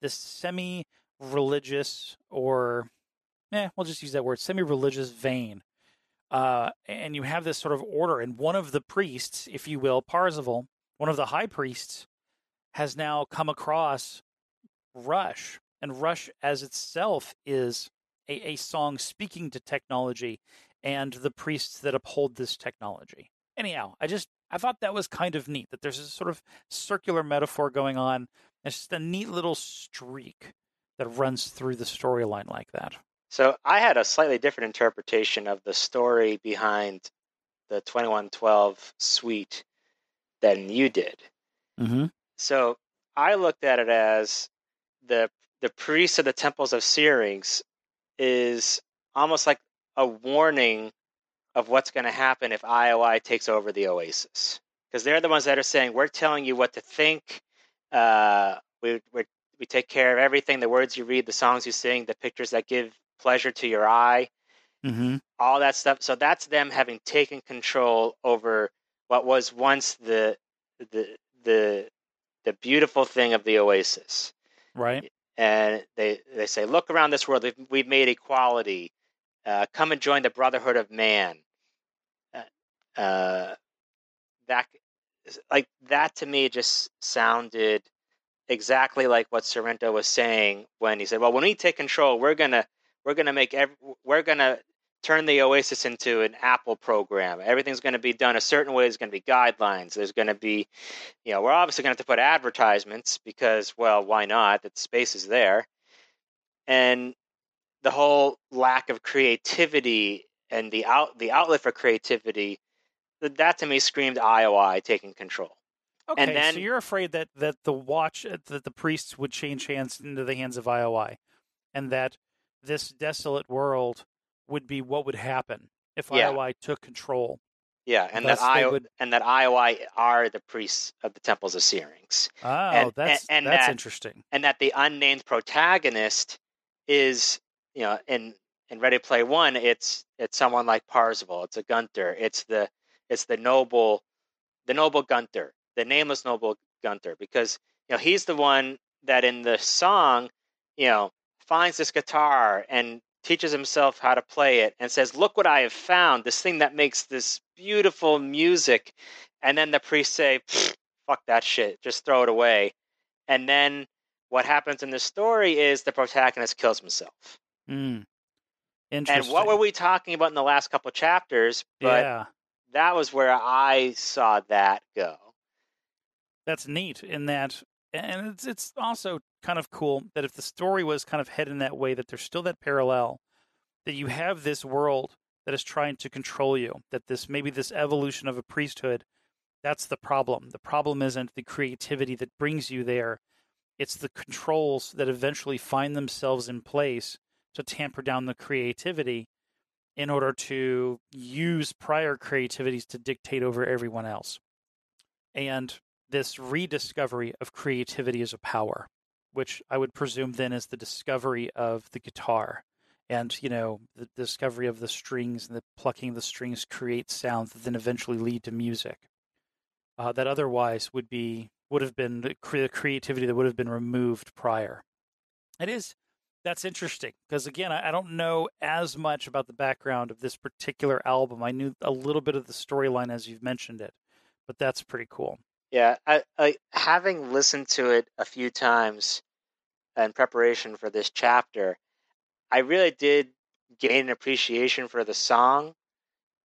this semi religious or, eh, we'll just use that word, semi religious vein. Uh, and you have this sort of order. And one of the priests, if you will, Parzival, one of the high priests, has now come across Rush. And Rush as itself is a, a song speaking to technology and the priests that uphold this technology. Anyhow, I just I thought that was kind of neat that there's a sort of circular metaphor going on. It's just a neat little streak that runs through the storyline like that. So I had a slightly different interpretation of the story behind the 2112 suite than you did. Mm-hmm. So I looked at it as the the priest of the temples of Syrinx is almost like a warning of what's going to happen if IOI takes over the Oasis, because they're the ones that are saying we're telling you what to think. Uh, we we we take care of everything: the words you read, the songs you sing, the pictures that give pleasure to your eye, Mm-hmm. all that stuff. So that's them having taken control over what was once the the the the beautiful thing of the Oasis Right. and they they say, "Look around this world. We've, we've made equality. Uh, come and join the brotherhood of man." Uh, that like that to me just sounded exactly like what Sorrento was saying when he said, "Well, when we take control, we're gonna we're gonna make every, we're gonna turn the Oasis into an Apple program. Everything's going to be done a certain way. There's going to be guidelines. There's going to be, you know, we're obviously going to have to put advertisements because, well, why not? That space is there, and the whole lack of creativity and the out the outlet for creativity. That, to me screamed IOI taking control. Okay. then- so you're afraid that that the watch uh, that the priests would change hands into the hands of IOI, and that this desolate world would be what would happen if Yeah. IOI took control. Yeah, and Thus that I would- and that IOI are the priests of the temples of Syrinx. Oh, And- that's and that's that- interesting. and that the unnamed protagonist is you know in in Ready Play One, it's it's someone like Parzival, it's a Gunter, it's the it's the noble the noble Gunter, the nameless noble Gunter, because you know he's the one that in the song, you know, finds this guitar and teaches himself how to play it and says, "Look what I have found! This thing that makes this beautiful music." And then the priests say, "Fuck that shit! Just throw it away." And then what happens in the story is the protagonist kills himself. Mm. And what were we talking about in the last couple chapters? But yeah, that was where I saw that go. that's neat. In that, and it's it's also kind of cool that if the story was kind of headed in that way, that there's still that parallel that you have this world that is trying to control you. That this maybe this evolution of a priesthood. That's the problem. The problem isn't the creativity that brings you there. It's the controls that eventually find themselves in place to tamper down the creativity in order to use prior creativities to dictate over everyone else. And this rediscovery of creativity as a power, which I would presume then is the discovery of the guitar and, you know, the discovery of the strings and the plucking of the strings creates sounds that then eventually lead to music. Uh, that otherwise would be would have been the creativity that would have been removed prior. It is that's interesting because again, I, don't know as much about the background of this particular album. I knew a little bit of the storyline as you've mentioned it, but that's pretty cool. Yeah, I, I having listened to it a few times in preparation for this chapter, I really did gain an appreciation for the song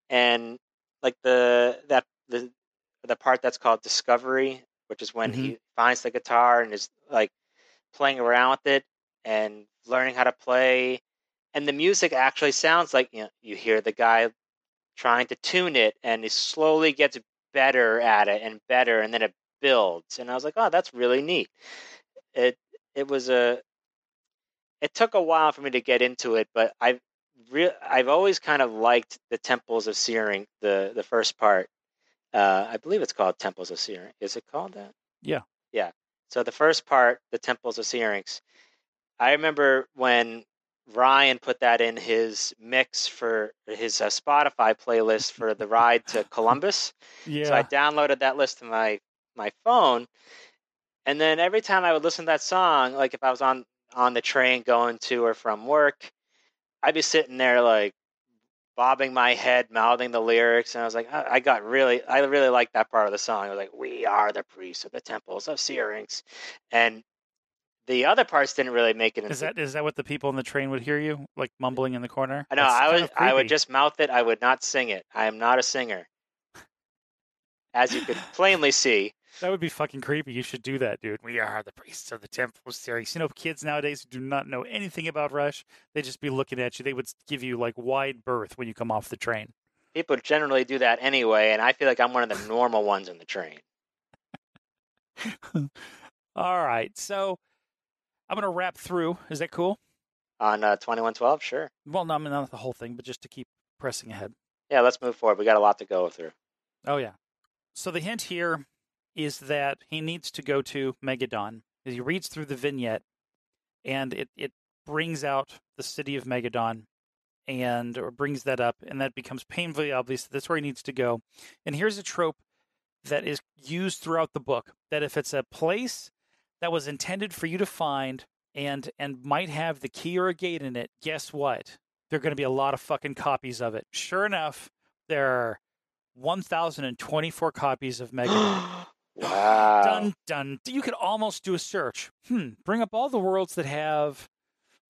and like the that the the part that's called discovery, which is when mm-hmm. he finds the guitar and is like playing around with it and learning how to play. And the music actually sounds like you know, you hear the guy trying to tune it, and he slowly gets better at it and better, and then it builds. And I was like, oh, that's really neat. It it was a it took a while for me to get into it, but I've re- I've always kind of liked the Temples of Searing, the the first part. Uh, I believe it's called Temples of Searing. Is it called that? Yeah. Yeah. So the first part, the Temples of Syrinx, I remember when Ryan put that in his mix for his uh, Spotify playlist for the ride to Columbus. Yeah. So I downloaded that list to my my phone, and then every time I would listen to that song, like if I was on on the train going to or from work, I'd be sitting there like bobbing my head, mouthing the lyrics, and I was like, I, I got really, I really liked that part of the song. I was like, "We are the priests of the temples of Syrinx," and the other parts didn't really make it. Is that is that what the people in the train would hear you like mumbling in the corner? I know. I would I would just mouth it. I would not sing it. I am not a singer, as you could plainly see. That would be fucking creepy. You should do that, dude. We are the priests of the temple series. You know, kids nowadays do not know anything about Rush. They just be looking at you. They would give you like wide berth when you come off the train. People generally do that anyway, and I feel like I'm one of the normal ones in the train. All right, so I'm going to wrap through. Is that cool? On uh, 2112, sure. Well, no, I mean, not the whole thing, but just to keep pressing ahead. Yeah, let's move forward. We got a lot to go through. Oh, yeah. So the hint here is that he needs to go to Megadon. He reads through the vignette, and it, it brings out the city of Megadon and or brings that up, and that becomes painfully obvious that that's where he needs to go. And here's a trope that is used throughout the book that if it's a place that was intended for you to find and and might have the key or a gate in it, guess what? There are going to be a lot of fucking copies of it. Sure enough, there are 1,024 copies of Megadon. wow. Dun dun. You could almost do a search. Hmm. Bring up all the worlds that have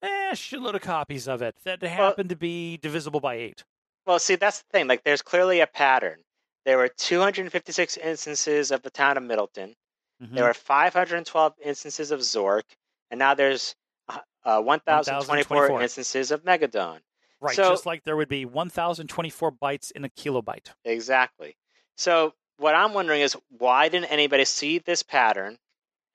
eh, a shitload of copies of it that happen well, to be divisible by eight. Well, see, that's the thing. Like, there's clearly a pattern. There were 256 instances of the town of Middletown. Mm-hmm. There were 512 instances of Zork, and now there's uh, uh 1,024 instances of Megadon. Right, so, just like there would be 1,024 bytes in a kilobyte. Exactly. So what I'm wondering is why didn't anybody see this pattern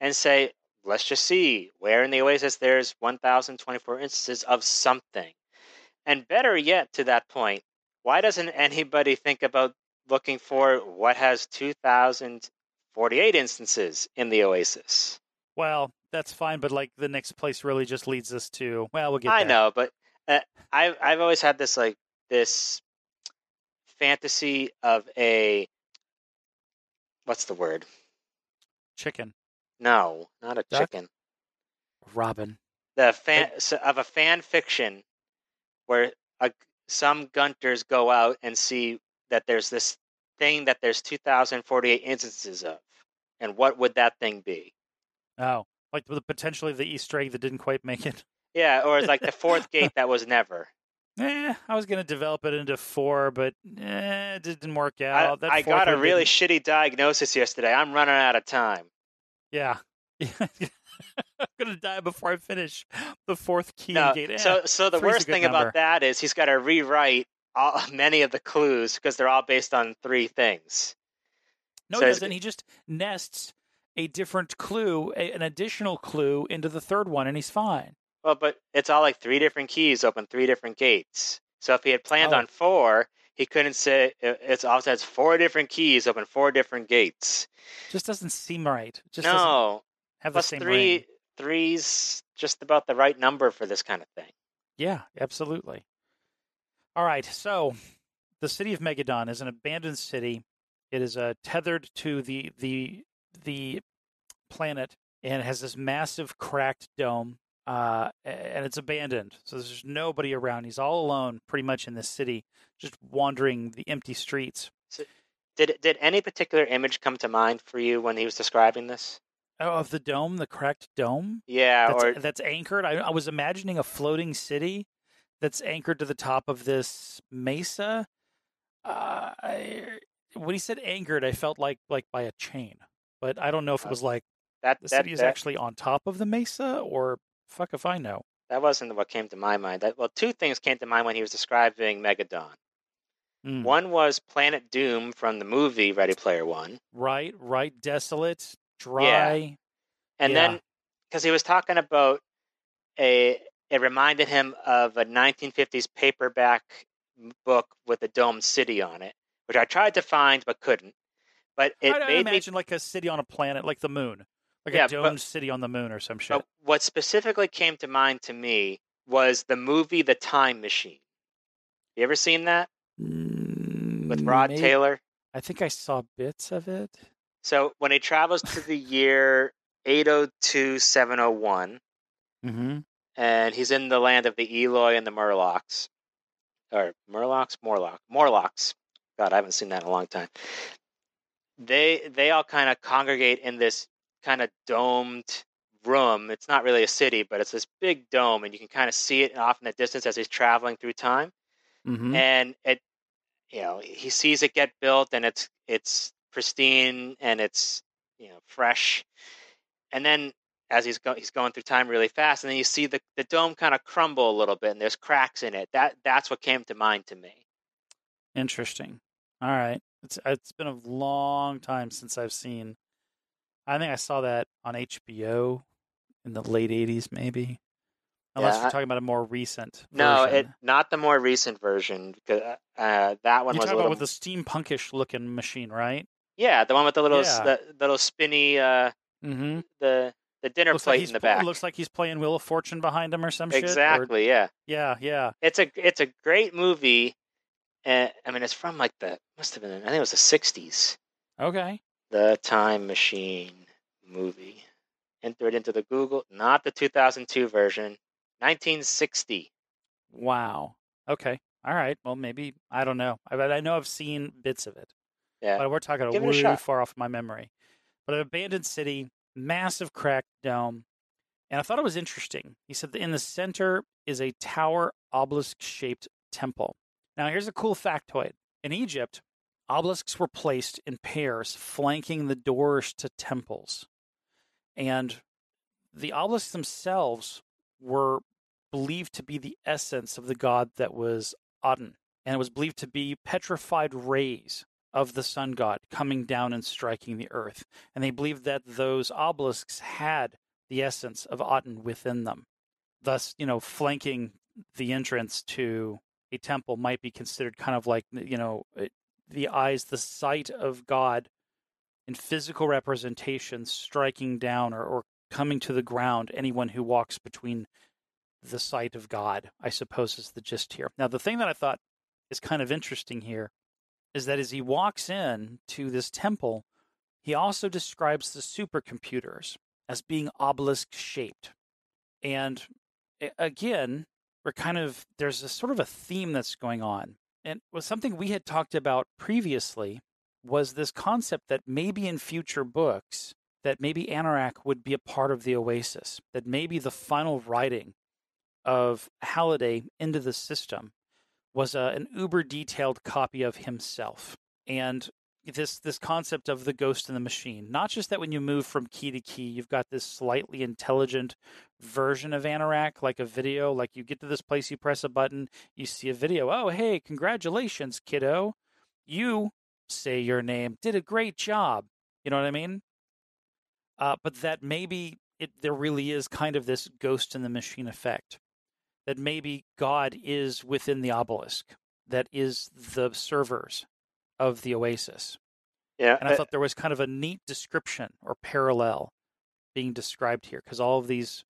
and say, let's just see where in the Oasis there's 1,024 instances of something? And better yet, to that point, why doesn't anybody think about looking for what has 2,000 48 instances in the Oasis. Well, that's fine, but like the next place really just leads us to well, we'll get. I there. know, but uh, I've I've always had this like this fantasy of a what's the word? Chicken. No, not a Duck? chicken. Robin. The fan so of a fan fiction where a, some gunters go out and see that there's this thing that there's 2048 instances of and what would that thing be oh like the potentially the easter egg that didn't quite make it yeah or it's like the fourth gate that was never Eh, I was going to develop it into four, but eh, it didn't work out. I, I got a really didn't... shitty diagnosis yesterday. I'm running out of time. Yeah, I'm gonna die before I finish the fourth key No, gate. Eh, so so the worst thing number. about that is he's got to rewrite all, many of the clues because they're all based on three things. No, so he doesn't. He just nests a different clue, a, an additional clue into the third one, and he's fine. Well, but it's all like three different keys open three different gates. So if he had planned Oh. on four, he couldn't say it- it's also has four different keys open four different gates. Just doesn't seem right. Just no, have the same three ring. three's just about the right number for this kind of thing. Yeah, absolutely. All right, so the city of Megadon is an abandoned city. It is uh, tethered to the the the planet, and has this massive cracked dome. Uh, and it's abandoned, so there's nobody around. He's all alone, pretty much in this city, just wandering the empty streets. Did did any particular image come to mind for you when he was describing this? Oh, of the dome, the cracked dome. Yeah, that's, or that's anchored. I, I was imagining a floating city that's anchored to the top of this mesa. Uh, I, when he said angered, I felt like like by a chain, but I don't know if it Uh, was like that the that, city is that, actually on top of the mesa or fuck if I know. that wasn't what came to my mind. That, well, two things came to mind when he was describing Megadon. Mm. One was Planet Doom from the movie Ready Player One. Right, right, desolate, dry. And Yeah. then, because he was talking about a, it reminded him of a 1950s paperback book with a domed city on it, which I tried to find but couldn't. But it I, I made me. imagine like a city on a planet, like the moon, like Yeah, a but- city on the moon or some shit. But what specifically came to mind to me was the movie The Time Machine. You ever seen that with Rod Maybe- Taylor? I think I saw bits of it. So when he travels to the year 802701, Mm-hmm. and he's in the land of the Eloi and the Murlocs, or Murlocs, Morlock, Morlocks. God, I haven't seen that in a long time. They they all kind of congregate in this kind of domed room. It's not really a city, but it's this big dome, and you can kind of see it off in the distance as he's traveling through time. Mm-hmm. And it, you know, he sees it get built, and it's it's pristine and it's you know fresh. And then as he's go, he's going through time really fast, and then you see the, the dome kind of crumble a little bit, and there's cracks in it. That that's what came to mind to me. Interesting. All right. It's it's been a long time since I've seen. I think I saw that on HBO in the late '80s, maybe. Unless Yeah, you're talking about a more recent. No, version. it not the more recent version because uh, that one You was a about with the steampunkish looking machine, right? yeah, the one with the little Yeah. the little spinny uh Mm-hmm. the the dinner Looks like plate he's in the back. looks like he's playing Wheel of Fortune behind him or some shit. or- exactly, yeah. yeah, yeah. It's a it's a great movie. Uh, I mean, it's from like the must have been I think it was the '60s. Okay. The Time Machine movie. Enter it into the Google, not the 2002 version, 1960. Wow. Okay. All right. Well, maybe I don't know. I I know I've seen bits of it. Yeah, But we're talking Give a way shot. far off my memory. But an abandoned city, massive cracked dome. And I thought it was interesting. He said that in the center is a tower obelisk shaped temple. Now, here's a cool factoid. In Egypt, obelisks were placed in pairs flanking the doors to temples. And the obelisks themselves were believed to be the essence of the god that was Aten. And it was believed to be petrified rays of the sun god coming down and striking the earth. And they believed that those obelisks had the essence of Aten within them. Thus, you know, flanking the entrance to a temple might be considered kind of like, you know, the eyes, the sight of God in physical representation striking down or, or coming to the ground anyone who walks between the sight of God, I suppose is the gist here. Now, the thing that I thought is kind of interesting here is that as he walks in to this temple, he also describes the supercomputers as being obelisk shaped. And again, we're kind of, there's a sort of a theme that's going on. And was something we had talked about previously was this concept that maybe in future books, that maybe Anorak would be a part of the Oasis, that maybe the final writing of Halliday into the system was a, an uber detailed copy of himself. And this this concept of the ghost in the machine. Not just that when you move from key to key, you've got this slightly intelligent version of Anorak, like a video. Like you get to this place, you press a button, you see a video. Oh, hey, congratulations, kiddo! You say your name, did a great job. You know what I mean? Uh, but that maybe it there really is kind of this ghost in the machine effect. That maybe God is within the obelisk. That is the servers of the Oasis. Yeah, And I uh, thought there was kind of a neat description or parallel being described here because all of these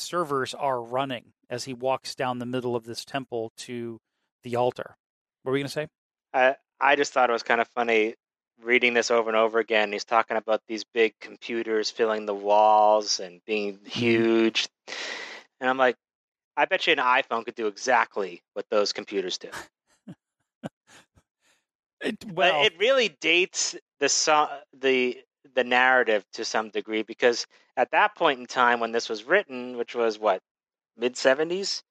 servers are running as he walks down the middle of this temple to the altar. What were we going to say? I I just thought it was kind of funny reading this over and over again. He's talking about these big computers filling the walls and being Mm-hmm. huge, and I'm like, I bet you an iPhone could do exactly what those computers do. It, But well, it really dates the the the narrative to some degree because at that point in time when this was written, which was what mid seventies,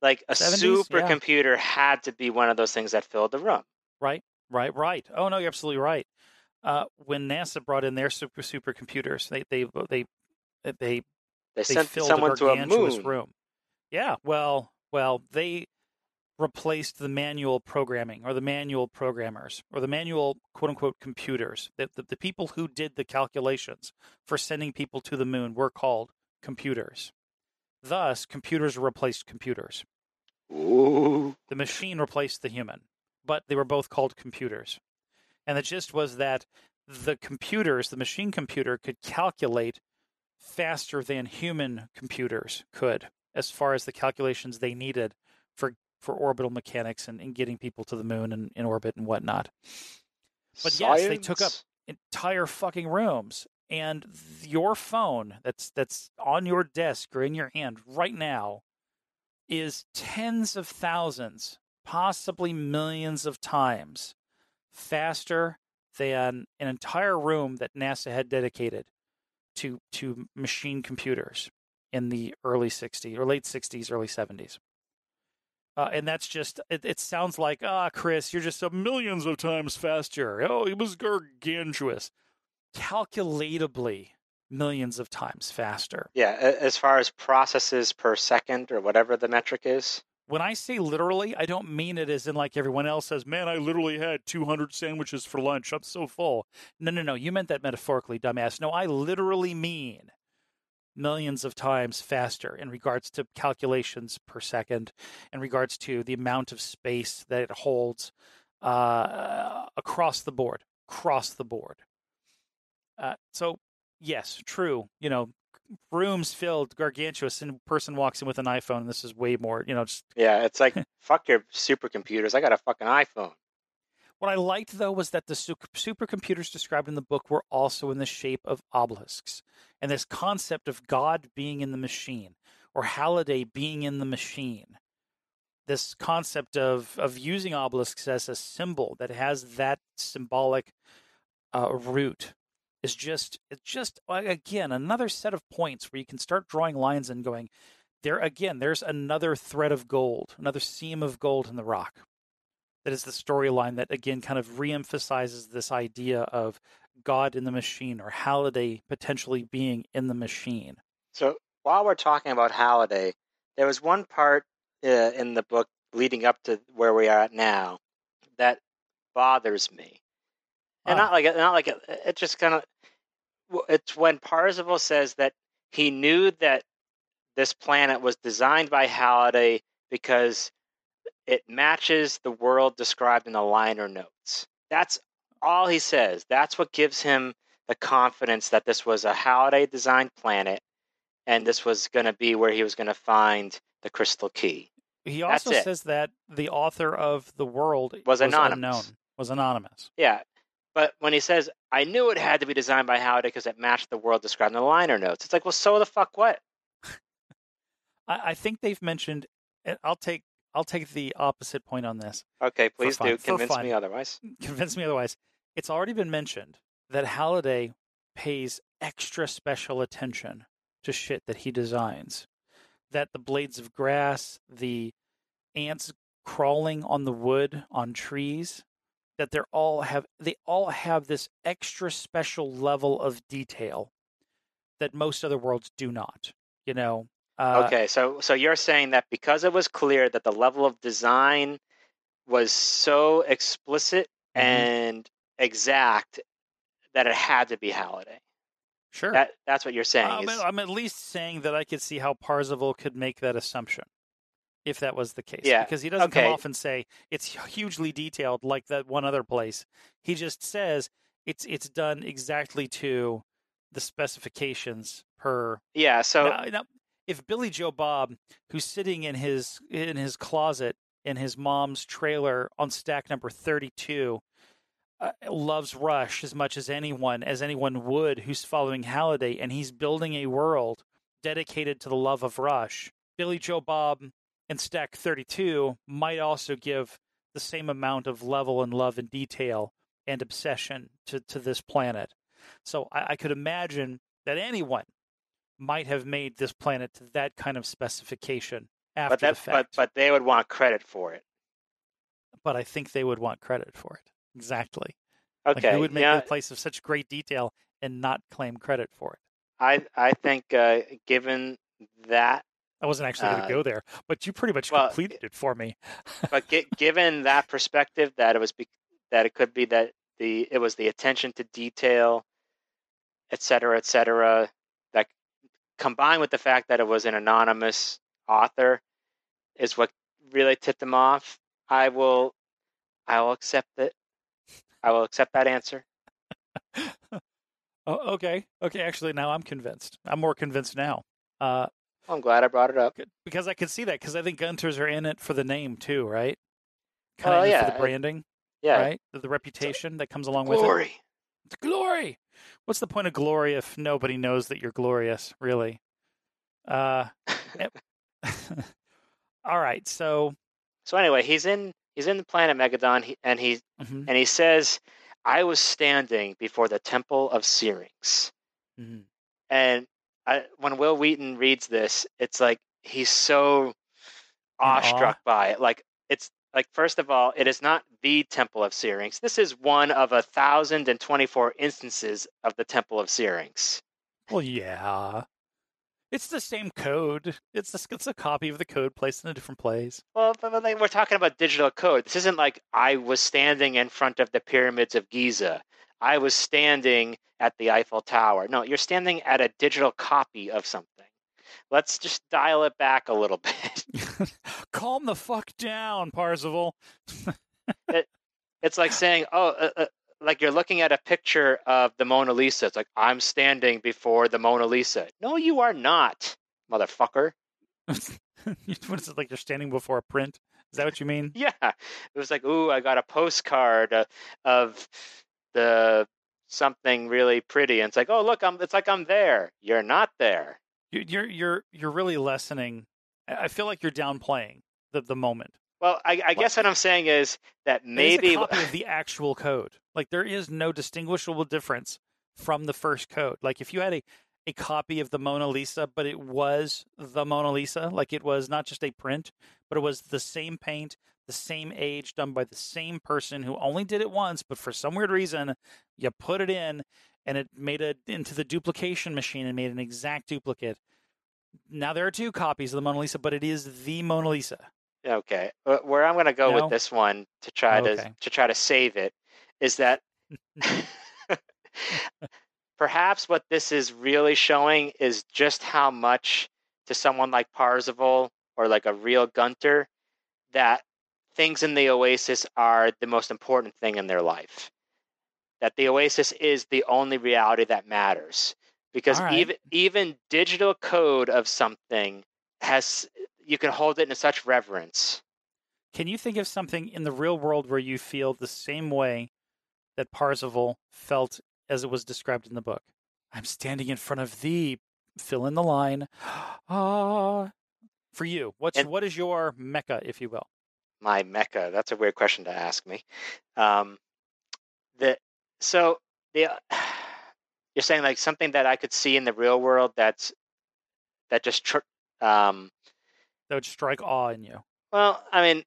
like a 70s, yeah. supercomputer had to be one of those things that filled the room. right, right, right. Oh no, you're absolutely right. Uh, when NASA brought in their super supercomputers, they they they they They, they sent filled someone to a moon. room. Yeah, well, well, they replaced the manual programming or the manual programmers or the manual quote unquote computers. The, the, the people who did the calculations for sending people to the moon were called computers. Thus, computers replaced computers. Ooh. The machine replaced the human, but they were both called computers. And the gist was that the computers, the machine computer, could calculate faster than human computers could as far as the calculations they needed for, for orbital mechanics and, and getting people to the moon and in orbit and whatnot. But yes, they took up- Entire fucking rooms. And your phone that's that's on your desk or in your hand right now is tens of thousands, possibly millions of times faster than an entire room that NASA had dedicated to to machine computers in the early 60s or late 60s, early 70s. Uh, and that's just, it, it sounds like, ah, Chris, you're just a millions of times faster. Oh, it was gargantuous. Calculatably millions of times faster. Yeah, as far as processes per second or whatever the metric is. When I say literally, I don't mean it as in like everyone else says, man, I literally had 200 sandwiches for lunch. I'm so full. No, no, no. You meant that metaphorically, dumbass. No, I literally mean millions of times faster in regards to calculations per second, in regards to the amount of space that it holds uh, across the board, across the board. Uh, so, yes, true. You know, rooms filled, gargantuous, and person walks in with an iPhone, and this is way more, you know, just Yeah, it's like fuck your supercomputers. I got a fucking iPhone. What I liked though was that the supercomputers described in the book were also in the shape of obelisks, and this concept of God being in the machine or Halliday being in the machine. This concept of of using obelisks as a symbol that has that symbolic uh, root is just it's just again another set of points where you can start drawing lines and going there again. There's another thread of gold, another seam of gold in the rock that is the storyline that again kind of reemphasizes this idea of God in the machine or Halliday potentially being in the machine. So while we're talking about Halliday, there was one part uh, in the book leading up to where we are at now that bothers me, and not like not like it, it just kind of. It's when Parzival says that he knew that this planet was designed by Halliday because it matches the world described in the liner notes. That's all he says. That's what gives him the confidence that this was a Halliday designed planet and this was going to be where he was going to find the crystal key. He also says that the author of the world Was anonymous. unknown, was anonymous. Yeah. But when he says, I knew it had to be designed by Halliday because it matched the world described in the liner notes, it's like, well, so the fuck what? I, I think they've mentioned. I'll take I'll take the opposite point on this. Okay, please do. Convince me otherwise. Convince me otherwise. It's already been mentioned that Halliday pays extra special attention to shit that he designs. That the blades of grass, the ants crawling on the wood on trees, that they're all have they all have this extra special level of detail that most other worlds do not. You know. Uh, okay, so so you're saying that because it was clear that the level of design was so explicit Mhm. and exact that it had to be Halliday. Sure. That that's what you're saying. I'm, is- I'm at least saying that I could see how Parzival could make that assumption, if that was the case. Yeah, Because he doesn't okay. come off and say it's hugely detailed like that one other place. He just says it's it's done exactly to the specifications per. yeah. So now, now, if Billy Joe Bob, who's sitting in his in his closet in his mom's trailer on stack number thirty two. Uh, loves Rush as much as anyone, as anyone would who's following Halliday, and he's building a world dedicated to the love of Rush. Billy Joe Bob and Stack 32 might also give the same amount of level and love and detail and obsession to, to this planet. So I, I could imagine that anyone might have made this planet to that kind of specification after but that the fact. but they would want credit for it. but I think they would want credit for it. Exactly. Like Okay. who would make yeah, a place of such great detail and not claim credit for it? I I think uh, given that, I wasn't actually going Uh, to go there, but you pretty much well, completed it for me. but gi- given that perspective, that it was be- that it could be that the it was the attention to detail, et cetera, et cetera, combined with the fact that it was an anonymous author, is what really tipped them off. I will, I will accept it. I will accept that answer. oh, okay, okay. Actually, now I'm convinced. I'm more convinced now. Uh, I'm glad I brought it up. because I can see that because I think Gunters are in it for the name too, right? Kind Well, of yeah, for the branding, Yeah, right? The, the reputation that comes along with it. glory. It's glory. What's the point of glory if nobody knows that you're glorious? Really? Uh, yep. all right. So, So anyway, he's in he's in the planet Megadon, and he mhm, and he says, "I was standing before the temple of Syrinx." mhm. And I, when Wil Wheaton reads this, it's like he's so awestruck by it. Like like first of all, it is not the Temple of Syrinx. This is one of a thousand and twenty-four instances of the Temple of Syrinx. well, yeah. It's the same code. It's the, it's a copy of the code placed in a different place. Well, but, but like, we're talking about digital code. This isn't like I was standing in front of the pyramids of Giza. I was standing at the Eiffel Tower. No, you're standing at a digital copy of something. Let's just dial it back a little bit. Calm the fuck down, Parzival. It's like saying, oh, uh, uh, like you're looking at a picture of the Mona Lisa. It's like, I'm standing before the Mona Lisa. No, you are not, motherfucker. what is it like? You're standing before a print. Is that what you mean? Yeah. It was like, ooh, I got a postcard uh, of the something really pretty. And it's like, oh, look, I'm, it's like I'm there. You're not there. You- You're you're you're really lessening. I feel like you're downplaying the the moment. Well, I, I guess what I'm saying is that is maybe a copy of the actual code. Like there is no distinguishable difference from the first code. Like if you had a a copy of the Mona Lisa, but it was the Mona Lisa, like it was not just a print, but it was the same paint, the same age, done by the same person who only did it once, but for some weird reason, you put it in and it made it into the duplication machine and made an exact duplicate. Now there are two copies of the Mona Lisa, but it is the Mona Lisa. Okay, Uh, where I'm going to go No? with this one to try Okay. to to try to save it is that perhaps what this is really showing is just how much to someone like Parzival or like a real Gunter that things in the Oasis are the most important thing in their life. That the Oasis is the only reality that matters. Because right. even even digital code of something has you can hold it in such reverence. Can you think of something in the real world where you feel the same way that Parzival felt as it was described in the book? I'm standing in front of thee. Fill in the line. Ah, for you, what's And- what is your mecca, if you will? my mecca? That's a weird question to ask me. Um, the so the you're saying like something that I could see in the real world that's that just tr- um, That would strike awe in you. well, I mean,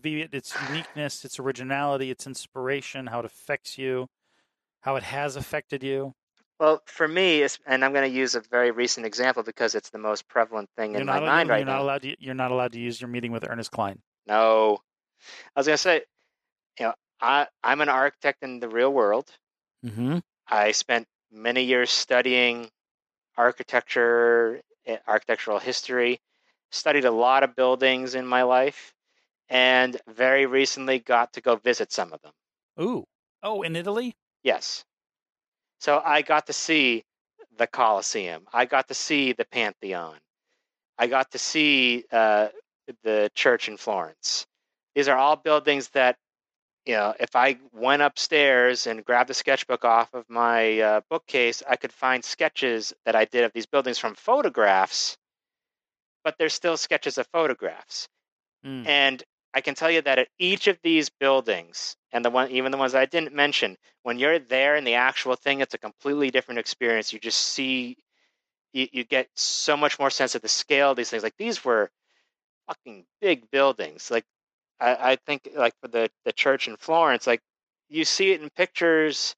be it its uniqueness, its originality, its inspiration, how it affects you, how it has affected you? Well, for me, and I'm going to use a very recent example because it's the most prevalent thing you're in my mind you're right not. Allowed to, you're not allowed to use your meeting with Ernest Cline. No, I was going to say, you know, I I'm an architect in the real world. Mm-hmm. I spent many years studying architecture, eh, architectural history, studied a lot of buildings in my life, and very recently got to go visit some of them. Ooh. Oh, in Italy? Yes. So I got to see the Colosseum. I got to see the Pantheon. I got to see uh, the church in Florence. These are all buildings that, you know, if I went upstairs and grabbed a sketchbook off of my uh, bookcase, I could find sketches that I did of these buildings from photographs, but they're still sketches of photographs. Mm. And I can tell you that at each of these buildings, and the one, even the ones I didn't mention, when you're there in the actual thing, it's a completely different experience. You just see, you, you get so much more sense of the scale of these things. Like these were fucking big buildings. Like I, I think, like for the the church in Florence, like you see it in pictures,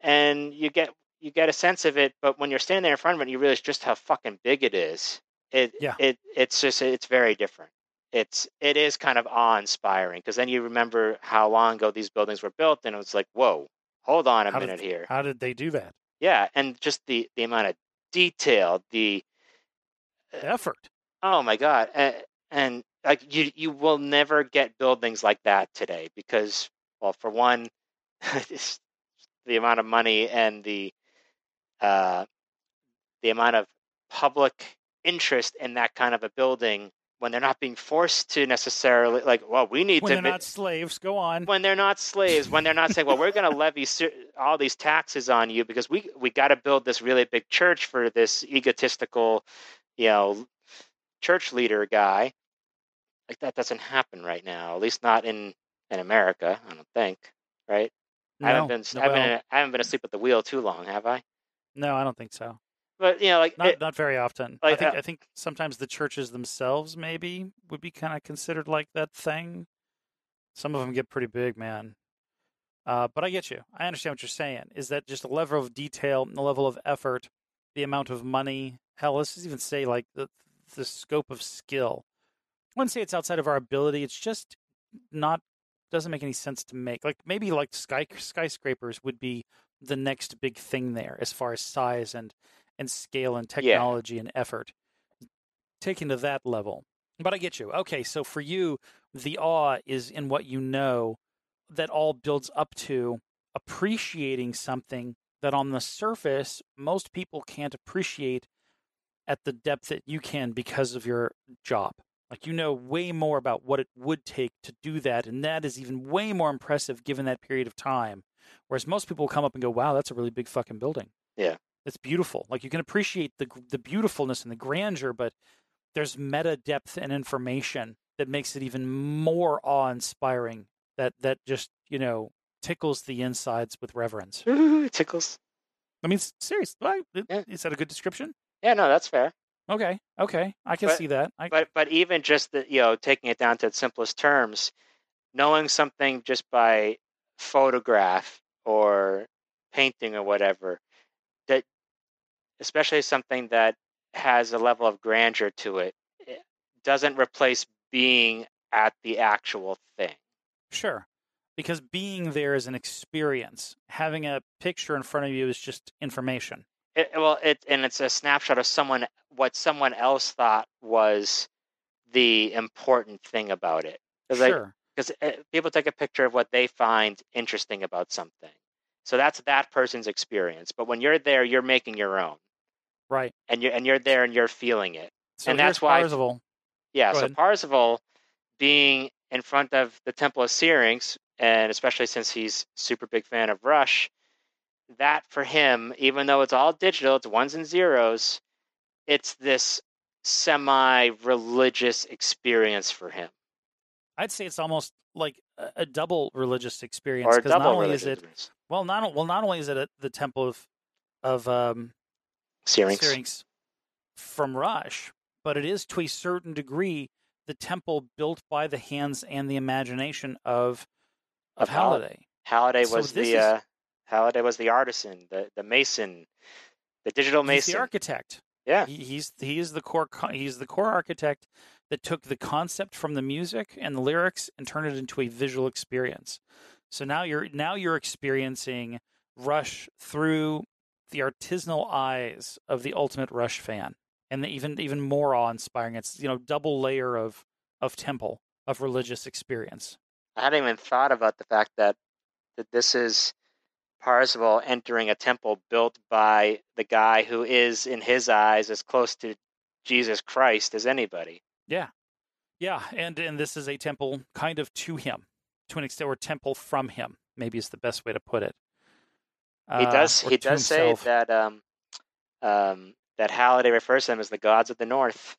and you get you get a sense of it. But when you're standing there in front of it, you realize just how fucking big it is. It Yeah. it it's just it's very different it's it is kind of awe inspiring because then you remember how long ago these buildings were built and it's like whoa hold on a How did- minute here How did they do that? yeah and just the the amount of detail the The effort. oh my god and, and like you you will never get buildings like that today because well for one the amount of money and the uh the amount of public interest in that kind of a building when they're not being forced to necessarily like well we need to When to they're ma- not slaves, go on. when they're not slaves, when they're not saying, "Well, we're going to levy cer- all these taxes on you because we we got to build this really big church for this egotistical, you know, church leader guy," like that doesn't happen right now. At least not in in America, I don't think. Right? I haven't been no, I haven't, well, I haven't been asleep at the wheel too long, have I? no, I don't think so. But you know, like Not it- not very often. I think uh, I think sometimes the churches themselves maybe would be kind of considered like that thing. Some of them get pretty big, man. Uh, but I get you. I understand what you're saying. Is that just a level of detail, the level of effort, the amount of money? Hell, let's just even say like the the scope of skill. Wouldn't say it's outside of our ability. It's just not doesn't make any sense to make. Like maybe like sky skyscrapers would be the next big thing there as far as size and and scale and Yeah. technology and effort taken to that level. But I get you. Okay, so for you, the awe is in what you know that all builds up to appreciating something that on the surface most people can't appreciate at the depth that you can because of your job. Like you know way more about what it would take to do that, and that is even way more impressive given that period of time. Whereas most people come up and go, "Wow, that's a really big fucking building." Yeah. it's beautiful. Like you can appreciate the the beautifulness and the grandeur, but there's meta depth and information that makes it even more awe inspiring. That that just you know tickles the insides with reverence. ooh, tickles. I mean, serious. Right? Yeah. Is that a good description? Yeah, no, that's fair. Okay, okay, I can But- see that. I, but but even just the you know taking it down to its simplest terms knowing something just by photograph or painting or whatever that especially something that has a level of grandeur to it, it doesn't replace being at the actual thing Sure. Because being there is an experience. Having a picture in front of you is just information. It, well it and it's a snapshot of someone what someone else thought was the important thing about it 'Cause, Sure. because eh, people take a picture of what they find interesting about something. So that's that person's experience. But when you're there, you're making your own, Right. and you're and you're there and you're feeling it. So And that's why- Parzival. Yeah. Go so ahead. Parzival being in front of the Temple of Syrinx, and especially since he's super big fan of Rush, that for him, even though it's all digital, it's ones and zeros, it's this semi-religious experience for him, I'd say it's almost like a, double religious experience because not only is it well not well not only is it at the temple of of um, Syrinx. Syrinx from Rush, but it is to a certain degree the temple built by the hands and the imagination of of, Of Hal- Halliday. Halliday So was the is- uh, Halliday was the artisan, the the mason, the digital He's mason. the architect. Yeah. He, he's he is the core he's the core architect that took the concept from the music and the lyrics and turned it into a visual experience. So now you're now you're experiencing Rush through the artisanal eyes of the ultimate Rush fan, and the even even more awe inspiring. It's you know double layer of of temple of religious experience. I hadn't even thought about the fact that that this is Parzival entering a temple built by the guy who is, in his eyes, as close to Jesus Christ as anybody. Yeah, yeah, and and this is a temple kind of to him, to an extent, or temple from him. Maybe is the best way to put it. He Uh, does. He does say that um, um, that Halliday refers to them as the gods of the North.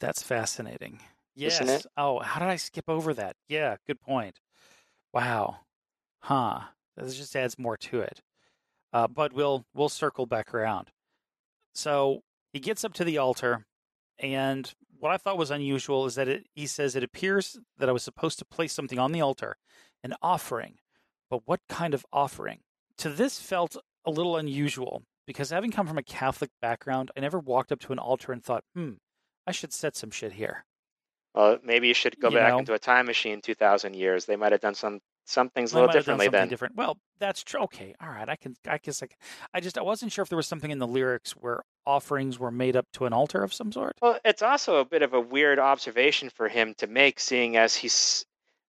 That's fascinating. Yes. Oh, how did I skip over that? Yeah, good point. Wow. Huh. This just adds more to it. Uh, but we'll we'll circle back around. So he gets up to the altar, and what I thought was unusual is that it, he says it appears that I was supposed to place something on the altar, an offering. But what kind of offering? To this felt a little unusual because having come from a Catholic background, I never walked up to an altar and thought, hmm, I should set some shit here. Well, maybe you should go You back know. into a time machine two thousand years. They might have done some some things a little might have done differently then. different. Well, that's true. Okay, all right. I can. I guess I. Can, I just. I wasn't sure if there was something in the lyrics where offerings were made up to an altar of some sort. Well, it's also a bit of a weird observation for him to make, seeing as he's,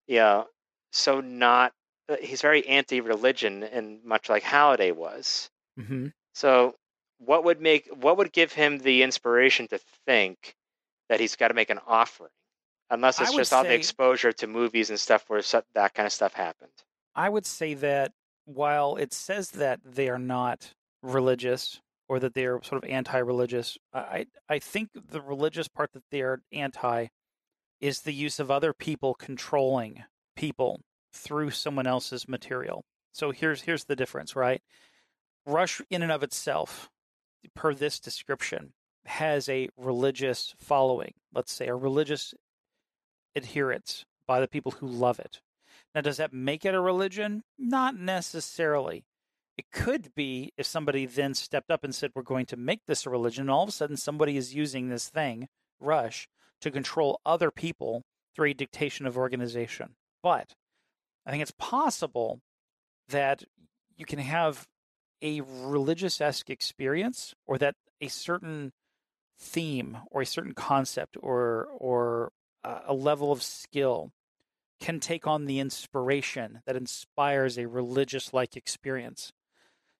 you know, so not. uh, He's very anti-religion, and much like Halliday was. hmm So, what would make what would give him the inspiration to think that he's got to make an offering, unless it's just all the exposure to movies and stuff where that kind of stuff happened. I would say that while it says that they are not religious or that they are sort of anti-religious, I I I think the religious part that they are anti is the use of other people controlling people through someone else's material. So here's here's the difference, right? Rush in and of itself, per this description, has a religious following. Let's say a religious adherence by the people who love it. Now, does that make it a religion? Not necessarily. It could be if somebody then stepped up and said, We're going to make this a religion, and all of a sudden somebody is using this thing, Rush, to control other people through a dictation of organization. But I think it's possible that you can have a religious esque experience or that a certain theme or a certain concept or or Uh, a level of skill can take on the inspiration that inspires a religious like experience.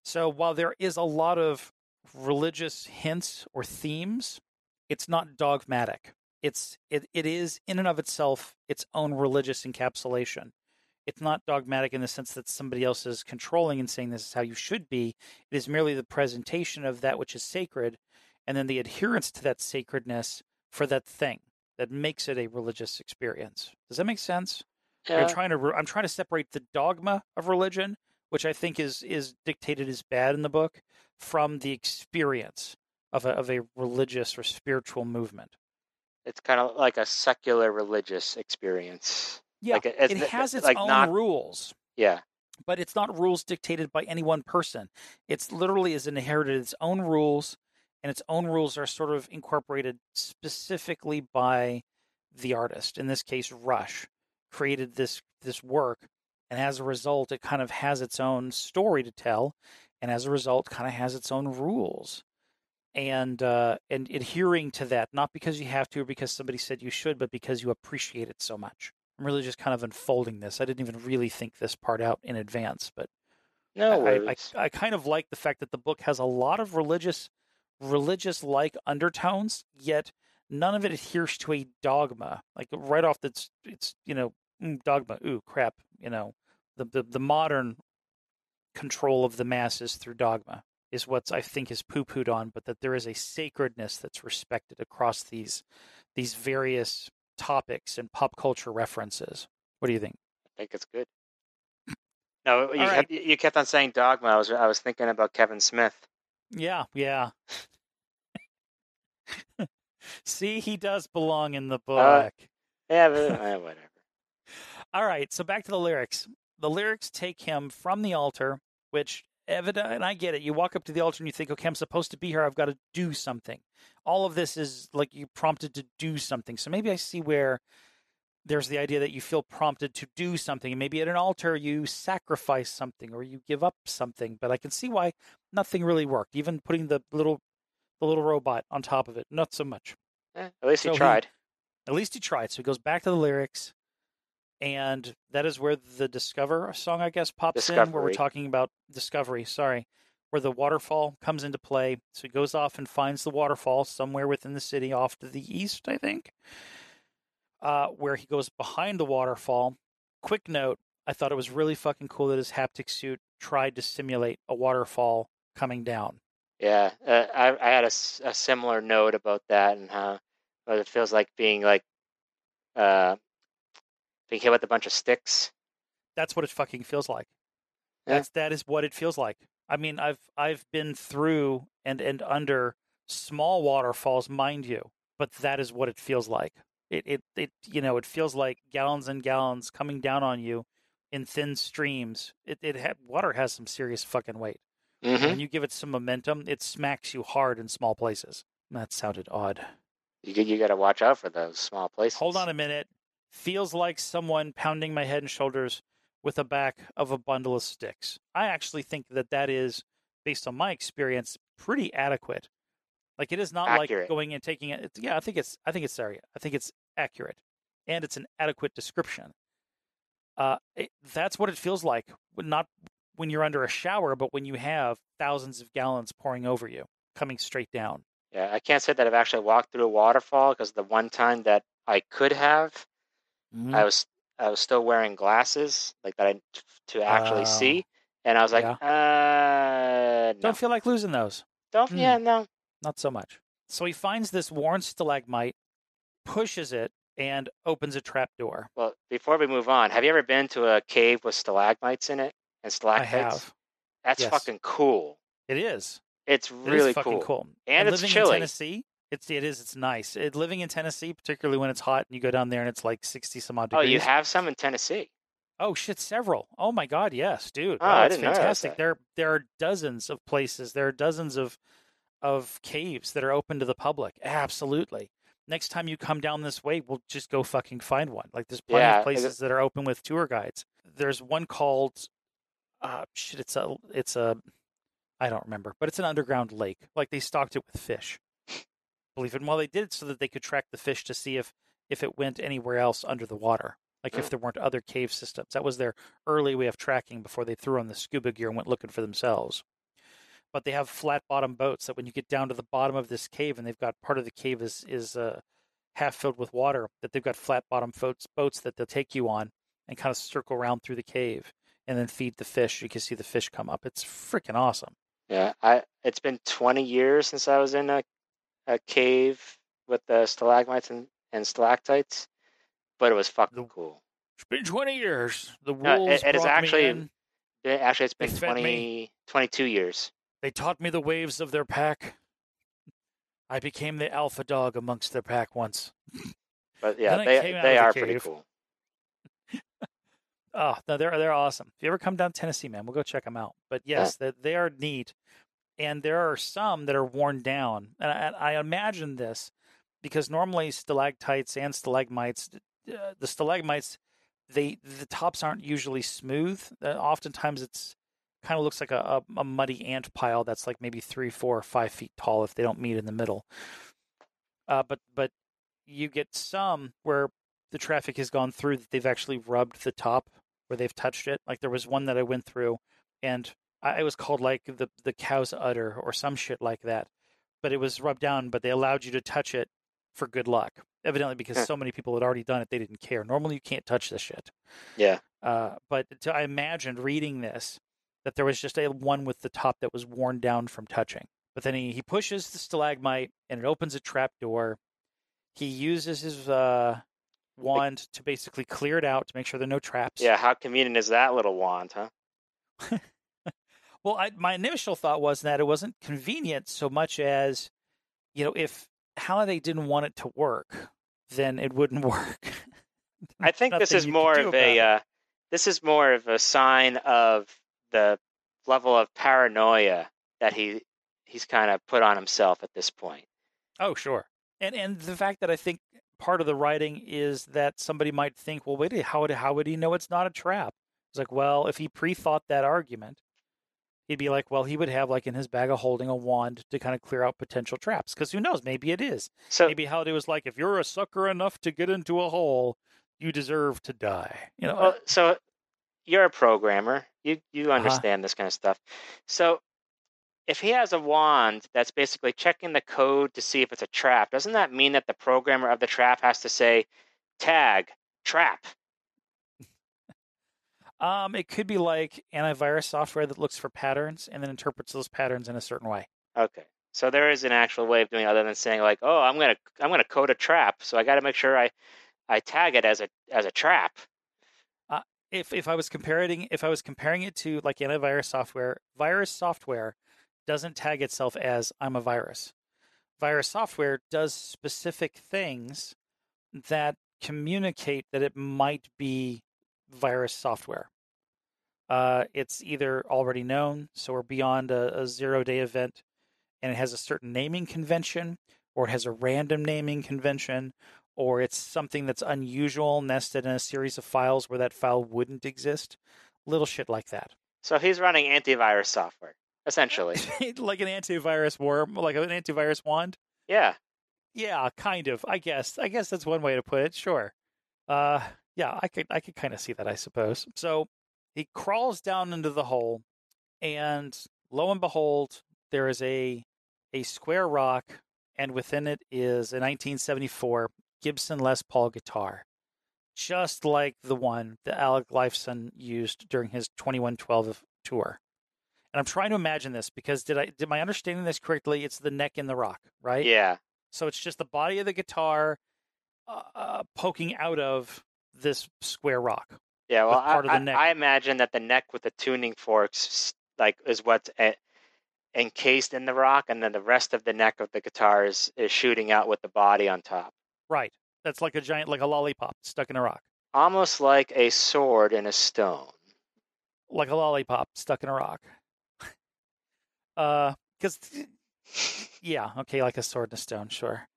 So while there is a lot of religious hints or themes, it's not dogmatic. It's it, it is in and of itself its own religious encapsulation. It's not dogmatic in the sense that somebody else is controlling and saying this is how you should be. It is merely the presentation of that which is sacred and then the adherence to that sacredness for that thing that makes it a religious experience. Does that make sense? You're trying to. re- I'm trying to separate the dogma of religion, which I think is is dictated as bad in the book, from the experience of a of a religious or spiritual movement. it's kind of like a secular religious experience. Yeah, Like, it's it has its like own not- rules, Yeah, but it's not rules dictated by any one person. It's literally is inherited its own rules, and its own rules are sort of incorporated specifically by the artist. In this case, Rush created this this work, and as a result, it kind of has its own story to tell, and as a result, kind of has its own rules. And uh, and adhering to that, not because you have to or because somebody said you should, but because you appreciate it so much. I'm really just kind of unfolding this. I didn't even really think this part out in advance, but no I, I. I kind of like the fact that the book has a lot of religious religious like undertones, yet none of it adheres to a dogma. Like right off that's it's you know mm, dogma. Ooh crap. You know the the, the modern control of the masses through dogma is what I think is poo pooed on, but that there is a sacredness that's respected across these these various topics and pop culture references. What do you think? I think it's good. No, you All kept, you kept on saying dogma. I was I was thinking about Kevin Smith. Yeah, yeah. See, he does belong in the book. Uh, yeah, but eh, whatever. All right, so back to the lyrics. The lyrics take him from the altar, which evident, and I get it. You walk up to the altar and you think, okay, I'm supposed to be here. I've got to do something. All of this is like you prompted to do something. So maybe I see where there's the idea that you feel prompted to do something. And maybe at an altar you sacrifice something or you give up something. But I can see why nothing really worked. Even putting the little the little robot on top of it, not so much. Eh, at least So he he- tried. At least he tried. So he goes back to the lyrics, and that is where the Discover song, I guess, pops in, where we're talking about Discovery. Sorry, where the waterfall comes into play. So he goes off and finds the waterfall somewhere within the city, off to the east, I think. Uh, where he goes behind the waterfall. Quick note: I thought it was really fucking cool that his haptic suit tried to simulate a waterfall coming down. Yeah, uh, I, I had a, a similar note about that and how what it feels like being like uh, being hit with a bunch of sticks. that's what it fucking feels like. Yeah. That's that is what it feels like. I mean, I've I've been through and and under small waterfalls, mind you, but that is what it feels like. It it it you know, it feels like gallons and gallons coming down on you in thin streams. It it ha- water has some serious fucking weight. Hmm And when you give it some momentum, it smacks you hard in small places. That sounded odd. You you got to watch out for those small places. Hold on a minute. Feels like someone pounding my head and shoulders with the back of a bundle of sticks. I actually think that that is, based on my experience, pretty adequate. Like it is not Accurate. like going and taking it. Yeah, I think it's. I think it's sorry. I think it's accurate, and it's an adequate description. Uh, it, that's what it feels like. Not when you're under a shower, but when you have thousands of gallons pouring over you, coming straight down. Yeah, I can't say that I've actually walked through a waterfall because the one time that I could have, Mm-hmm. I was I was still wearing glasses like that I to actually Oh. see, and I was like, uh, no, Don't feel like losing those. don't, Hmm. yeah, no. Not so much. So he finds this worn stalagmite, pushes it, and opens a trap door. Well, before we move on, have you ever been to a cave with stalagmites in it and I stalactites? have. That's yes. fucking cool. It is. It's It is really fucking cool. cool. And it's living in chilly. Tennessee, it's it is it's nice. It, living in Tennessee, particularly when it's hot and you go down there and it's like sixty some odd degrees. Oh, you have some in Tennessee. Oh shit, several. Oh my god, yes, dude. Oh, Oh, it's that. fantastic. There there are dozens of places. There are dozens of of caves that are open to the public. Absolutely. Next time you come down this way, we'll just go fucking find one. Like there's plenty Yeah, of places that are open with tour guides. There's one called uh shit, it's a it's a I don't remember, but it's an underground lake. Like they stocked it with fish. Believe it. And well, they did it so that they could track the fish to see if if it went anywhere else under the water. Like if Mm. there weren't other cave systems. That was their early way of tracking before they threw on the scuba gear and went looking for themselves. But they have flat bottom boats that when you get down to the bottom of this cave and they've got part of the cave is is uh, half filled with water, that they've got flat bottom boats boats that they'll take you on and kind of circle around through the cave and then feed the fish. You can see the fish come up. It's freaking awesome. Yeah, I. It's been 20 years since I was in a, a cave with the stalagmites and, and stalactites, but it was fucking The- cool. It's been 20 years. The No, it- wolves it is actually- in. It- Actually, it's been fed 20, 22 years. They taught me the waves of their pack. I became the alpha dog amongst their pack once. But yeah, they they are pretty cool. Oh, no, they're they're awesome. If you ever come down to Tennessee, man, we'll go check them out. But yes, they, they are neat, and there are some that are worn down. And I, I imagine this because normally stalactites and stalagmites, uh, the stalagmites, they the tops aren't usually smooth. Uh, oftentimes, it's kind of looks like a, a, a muddy ant pile that's like maybe three, four, or five feet tall if they don't meet in the middle. Uh, but but you get some where the traffic has gone through that they've actually rubbed the top where they've touched it. Like there was one that I went through, and I, it was called like the the cow's udder or some shit like that. But it was rubbed down, but they allowed you to touch it for good luck. Evidently, because Huh. so many people had already done it, they didn't care. Normally, you can't touch this shit. Yeah, Uh, but to, I imagined reading this that there was just a one with the top that was worn down from touching. But then he, he pushes the stalagmite and it opens a trap door. He uses his uh, wand to basically clear it out to make sure there are no traps. yeah. How convenient is that little wand, huh? Well, I, my initial thought was that it wasn't convenient so much as, you know, if Halliday didn't want it to work, then it wouldn't work. I think this is more of a uh, this is more of a sign of the level of paranoia that he he's kind of put on himself at this point. Oh, sure. And and the fact that I think part of the writing is that somebody might think, well, wait, how would how would he know it's not a trap? It's like, well, if he pre-thought that argument, he'd be like, well, he would have like in his bag of holding a wand to kind of clear out potential traps. Because who knows? Maybe it is. So Maybe Halliday was like, if you're a sucker enough to get into a hole, you deserve to die. You know, well, so you're a programmer. You you Uh-huh. understand this kind of stuff. So if he has a wand that's basically checking the code to see if it's a trap, doesn't that mean that the programmer of the trap has to say tag trap? um, it could be like antivirus software that looks for patterns and then interprets those patterns in a certain way. Okay. So there is an actual way of doing it other than saying like, "Oh, I'm going to I'm going to code a trap, so I got to make sure I I tag it as a as a trap." if if I was comparing if I was comparing it to like antivirus software, virus software doesn't tag itself as I'm a virus. Virus software does specific things that communicate that it might be virus software. Uh, it's either already known, so we're beyond a, a zero day event, and it has a certain naming convention, or it has a random naming convention, or it's something that's unusual nested in a series of files where that file wouldn't exist. Little shit like that. So he's running antivirus software essentially. like an antivirus worm, like an antivirus wand. yeah. Yeah, kind of. I guess. I guess that's one way to put it. Sure. Uh, yeah, I could. I could kind of see that. I suppose. So he crawls down into the hole, and lo and behold, there is a a square rock, and within it is a 1974 Gibson Les Paul guitar, just like the one that Alex Lifeson used during his 2112 tour. And I'm trying to imagine this because did I did my understanding this correctly? It's the neck in the rock, right? Yeah. So it's just the body of the guitar uh, uh, poking out of this square rock. Yeah, well, part I, of the neck. I imagine that the neck with the tuning forks, like, is what's encased in the rock, and then the rest of the neck of the guitar is, is shooting out with the body on top, Right. That's like a giant, like a lollipop stuck in a rock. almost like a sword in a stone. Like a lollipop stuck in a rock. Uh, because yeah, okay, like a sword and a stone, sure.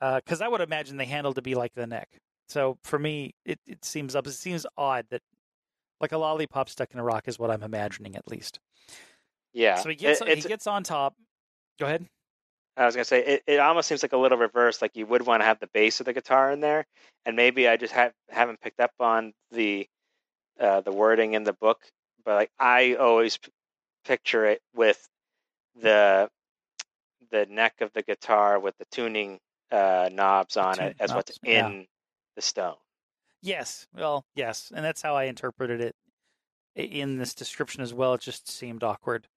Uh, because I would imagine the handle to be like the neck. So for me, it it seems up. It seems odd that like a lollipop stuck in a rock is what I'm imagining at least. Yeah, So he gets It- he gets on top. Go ahead. I was gonna say it, it almost seems like a little reverse. Like you would want to have the bass of the guitar in there, and maybe I just have haven't picked up on the uh, the wording in the book. But like I always p- picture it with the the neck of the guitar with the tuning uh, knobs on it as what's knobs, yeah. in the stone. Yes, well, yes, and that's how I interpreted it in this description as well. It just seemed awkward.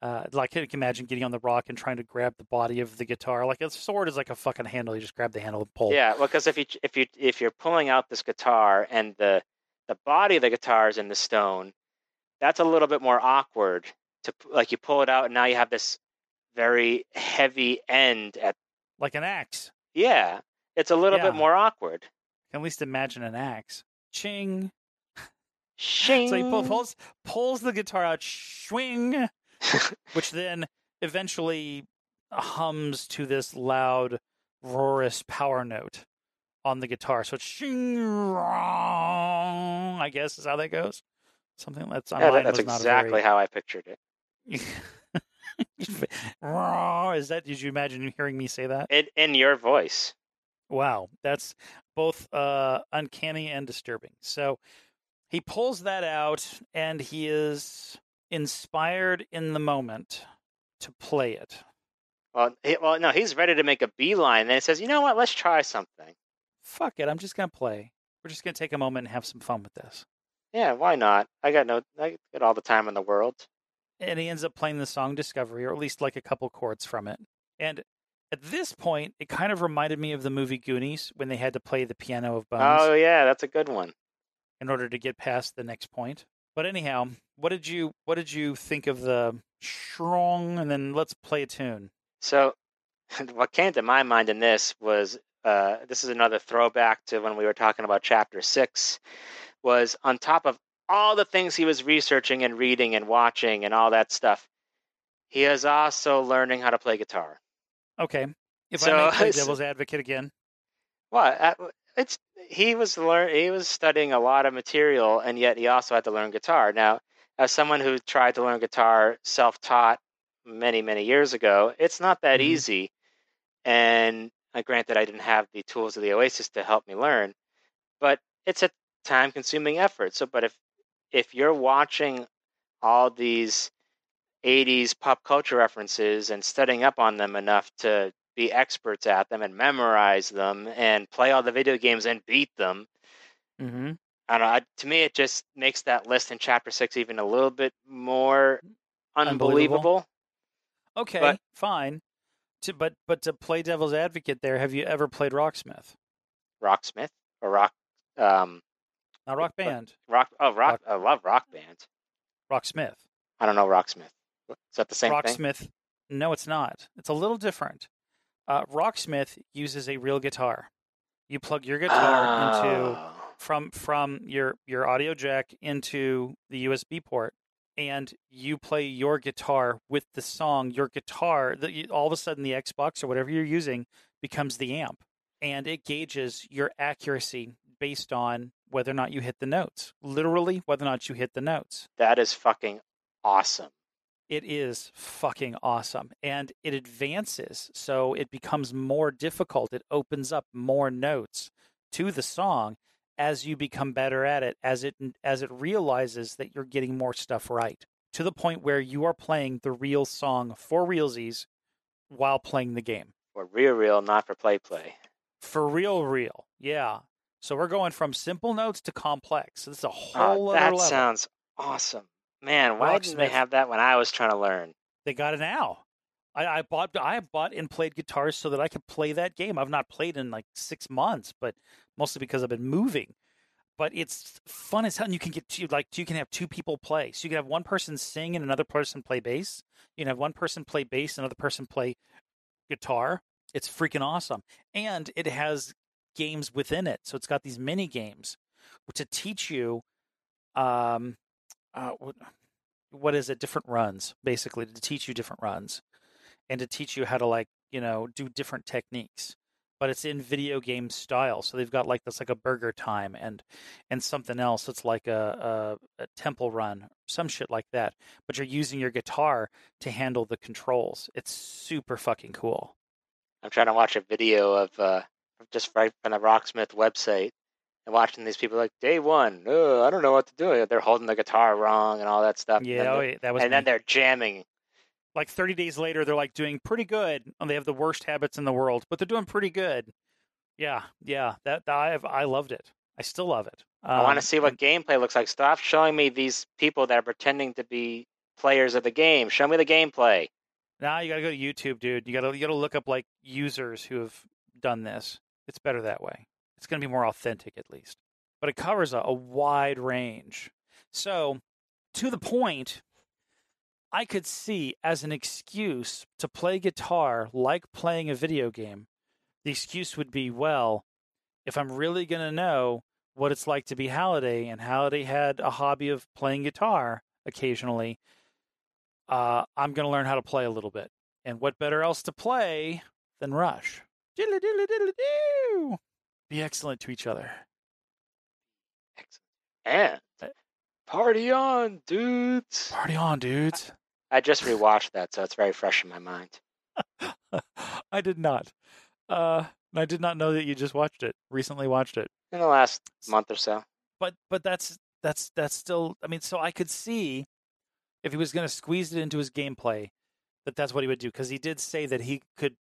Uh, like I can imagine getting on the rock and trying to grab the body of the guitar. Like a sword is like a fucking handle. You just grab the handle and pull. Yeah, well, because if you if you if you're pulling out this guitar and the the body of the guitar is in the stone, that's a little bit more awkward. To like you pull it out and now you have this very heavy end at Like an axe. yeah. It's a little Yeah. bit more awkward. Can at least imagine an axe. Ching. Shing. So he pull, pulls pulls the guitar out. Swing. which then eventually hums to this loud, roarous power note on the guitar. So it's shing I guess is how that goes. Something that's Yeah, that- that's exactly a how I pictured it. Is that? Did you imagine hearing me say that? In in your voice. Wow, that's both uh, uncanny and disturbing. So he pulls that out, and he is inspired in the moment to play it. Well, he, well, no, he's ready to make a beeline. Then he says, "You know what? Let's try something." fuck it, I'm just gonna play. We're just gonna take a moment and have some fun with this. Yeah, why not? I got no, I got all the time in the world. And he ends up playing the song Discovery, or at least like a couple chords from it. And at this point, it kind of reminded me of the movie Goonies when they had to play the piano of Bones Oh yeah, that's a good one. in order to get past the next point. But anyhow, what did you what did you think of the strong and then let's play a tune? So what came to my mind in this was uh, this is another throwback to when we were talking about chapter six. Was on top of all the things he was researching and reading and watching and all that stuff, he is also learning how to play guitar. Okay. If So, I may play devil's advocate again, Well, it's he was learn he was studying a lot of material, and yet he also had to learn guitar. Now, as someone who tried to learn guitar self-taught many many years ago, it's not that Mhm. easy. And uh, granted, I didn't have the tools of the Oasis to help me learn, but it's a time-consuming effort. So, but if if you're watching all these 80s pop culture references and studying up on them enough to be experts at them and memorize them and play all the video games and beat them. mm-hmm. I don't know. I- To me, it just makes that list in chapter six even a little bit more Unbelievable. unbelievable. okay, But- fine. To, but but to play devil's advocate, there, have you ever played Rocksmith? Rocksmith or Rock, um, Not Rock Band, Rock. Oh, Rock. I love Rock Band. Rocksmith. I don't know Rocksmith. Is that the same thing? Rocksmith. No, it's not. It's a little different. Uh, Rocksmith uses a real guitar. You plug your guitar into Oh. from from your your audio jack into the USB port, and you play your guitar with the song. Your guitar, you, all of a sudden the Xbox or whatever you're using becomes the amp, and it gauges your accuracy based on whether or not you hit the notes. Literally, whether or not you hit the notes. That is fucking awesome. It is fucking awesome. And it advances. So it becomes more difficult. It opens up more notes to the song as you become better at it, as it as it realizes that you're getting more stuff right. To the point where you are playing the real song for realsies while playing the game. For real, real, not for play, play. For real, real. Yeah. So we're going from simple notes to complex. This is a Oh, whole other that level. sounds awesome, man. Why didn't they have that when I was trying to learn? they got it now. I, I bought I bought and played guitars so that I could play that game. I've not played in like six months, but mostly because I've been moving. But it's fun as hell. And you can get two, like you can have two people play. So you can have one person sing and another person play bass. You can have one person play bass, and another person play guitar. It's freaking awesome, and it has games within it. So it's got these mini games to teach you, um, uh, what, is it? Different runs, basically, to teach you different runs, and to teach you how to like you know do different techniques. But it's in video game style, so they've got like this like a burger time and and something else. It's like a, a, a temple run, some shit like that. But you're using your guitar to handle the controls. It's super fucking cool. I'm trying to watch a video of uh, just right from the Rocksmith website and watching these people like day one. Oh, I don't know what to do. They're holding the guitar wrong and all that stuff. and Yeah, then oh, that was and then they're jamming. like 30 days later they're like doing pretty good and they have the worst habits in the world but they're doing pretty good yeah yeah that, that i have i loved it i still love it I want Um, to see what gameplay looks like. Stop showing me these people that are pretending to be players of the game. Show me the gameplay. now you gotta go to youtube dude you gotta you gotta look up like users who have done this it's better that way. It's gonna be more authentic at least. But it covers a, a wide range. So to the point i could see as an excuse to play guitar like playing a video game the excuse would be well if i'm really going to know what it's like to be halliday and halliday had a hobby of playing guitar occasionally uh, i'm going to learn how to play a little bit. And what better else to play than rush diddly diddly diddly doo be excellent to each other And Uh, party on, dudes. party on dudes I just rewatched that, so it's very fresh in my mind. i did not uh, i did not know that you just watched it recently watched it In the last month or so. but but that's that's that's still i mean so i could see if he was going to squeeze it into his gameplay that that's what he would do because he did say that he could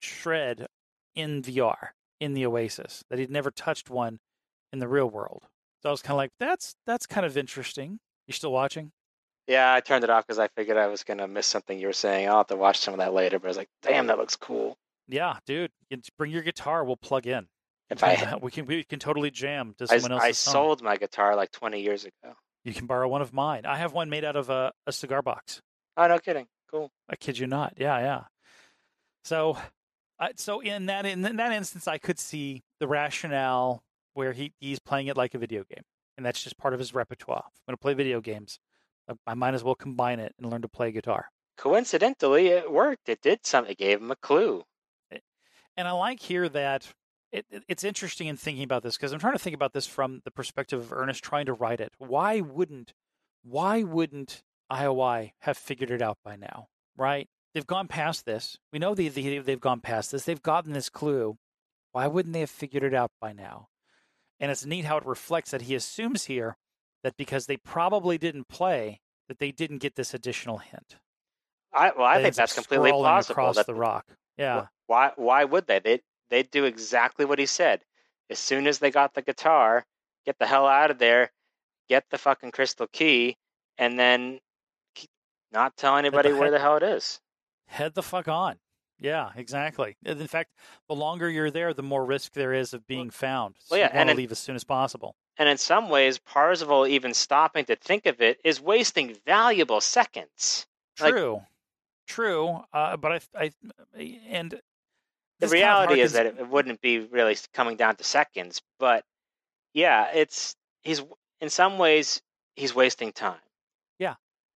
shred in vr in the oasis that he'd never touched one in the real world so i was kind of like that's that's kind of interesting you still watching Yeah, I turned it off because I figured I was gonna miss something you were saying. I'll have to watch some of that later. But I was like, damn, that looks cool. yeah dude you bring your guitar we'll plug in If I we can we can totally jam to I, someone I else's song. sold my guitar like 20 years ago. you can borrow one of mine i have one made out of a, a cigar box Oh, no kidding. Cool. I kid you not. Yeah, yeah. So Uh, so in that in that instance, I could see the rationale where he he's playing it like a video game, and that's just part of his repertoire. I'm going to play video games. I, I might as well combine it and learn to play guitar. Coincidentally, it worked. It did something. It gave him a clue. And I like here that it, it's interesting in thinking about this because I'm trying to think about this from the perspective of Ernest trying to write it. Why wouldn't why wouldn't IOI have figured it out by now? Right? They've gone past this. We know they, they, they've gone past this. They've gotten this clue. Why wouldn't they have figured it out by now? And it's neat how it reflects that he assumes here that because they probably didn't play, that they didn't get this additional hint. I well, I That think that's completely plausible. across That the rock. Yeah, why why would they? They they do exactly what he said. As soon as they got the guitar, get the hell out of there, get the fucking crystal key, and then not tell anybody where heck- the hell it is. Head the fuck on. Yeah, exactly. In fact, the longer you're there, the more risk there is of being found. So well, yeah, you want and in- leave as soon as possible. And in some ways, Parzival even stopping to think of it is wasting valuable seconds. Like- True, true. Uh, but I, I, and The this kind of reality is that it wouldn't be really coming down to seconds, but yeah, it's he's in some ways he's wasting time.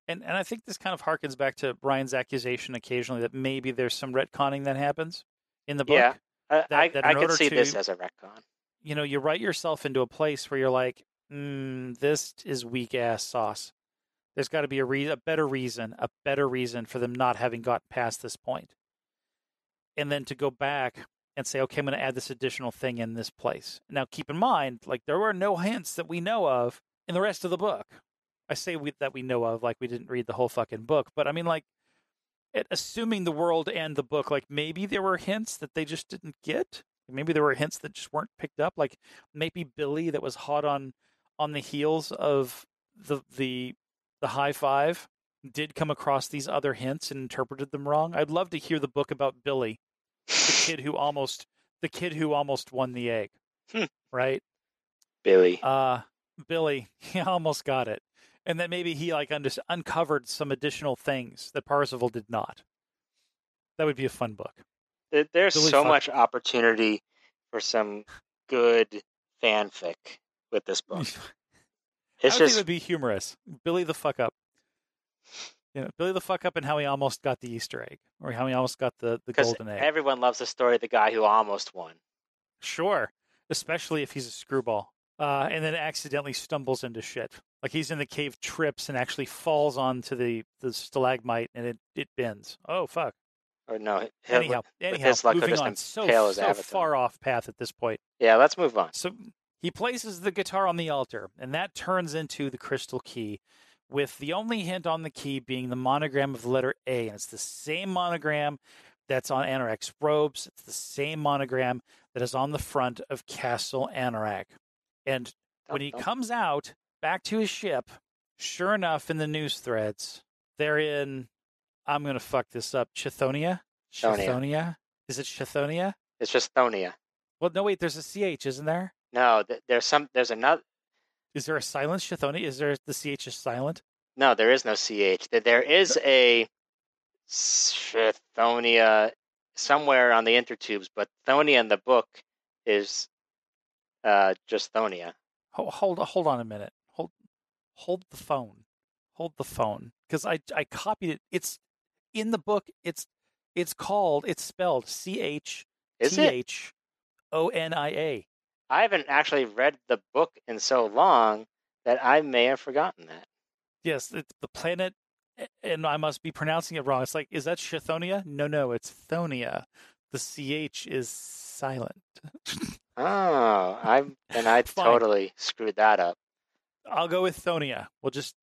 And and I think this kind of harkens back to Brian's accusation occasionally that maybe there's some retconning that happens in the book. Yeah. I, That- I, that I could see this as a retcon. You know, you write yourself into a place where you're like, mm, this is weak ass sauce. There's got to be a, re- a better reason, a better reason for them not having gotten past this point. And then to go back and say, okay, I'm going to add this additional thing in this place. Now, keep in mind, like there were no hints that we know of in the rest of the book. I say we, that we know of, like we didn't read the whole fucking book, but I mean, like, it, assuming the world and the book, like maybe there were hints that they just didn't get. Maybe there were hints that just weren't picked up. Like maybe Billy, that was hot on on the heels of the the the high five, did come across these other hints and interpreted them wrong. I'd love to hear the book about Billy, the kid who almost the kid who almost won the egg. Hmm. right? Billy. Uh Billy, he almost got it. And then maybe he like under- uncovered some additional things that Parzival did not. That would be a fun book. There- There's Billy so fuck- much opportunity for some good fanfic with this book. I It's would think it just would be humorous. Billy the fuck up. You know, Billy the fuck up and how he almost got the Easter egg, or how he almost got the, the golden egg. everyone loves the story of the guy who almost won. Sure, especially if he's a screwball, uh, and then accidentally stumbles into shit. Like he's in the cave, trips, and actually falls onto the the stalagmite, and it it bends. Oh fuck! Or no, he'll- Anyhow, anyhow, his luck, moving on. So so far off path at this point. Yeah, let's move on. So he places the guitar on the altar, and that turns into the crystal key, with the only hint on the key being the monogram of the letter A. And it's the same monogram that's on Anorak's robes. It's the same monogram that is on the front of Castle Anorak. And when he comes out back to his ship, sure enough, in the news threads, they're in, I'm going to fuck this up, Chithonia? Chithonia. Chithonia? Is it Chithonia? It's just Thonia. Well, no, wait, there's a CH, isn't there? No, th- there's some. There's another. Is there a silent Chithonia? Is there the CH is silent? No, there is no ch. There- There is a Thonia somewhere on the intertubes, but Thonia in the book is uh, just Thonia. Hold, hold hold on a minute. Hold the phone. Hold the phone because I I copied it. It's in the book. It's it's called. It's spelled C H Is it? H O N I A. I haven't actually read the book in so long that I may have forgotten that. Yes, it's the planet, and I must be pronouncing it wrong. It's like, is that Chithonia? No, no, it's Thonia. The CH is silent. Oh, I and I totally screwed that up. I'll go with Thonia. We'll just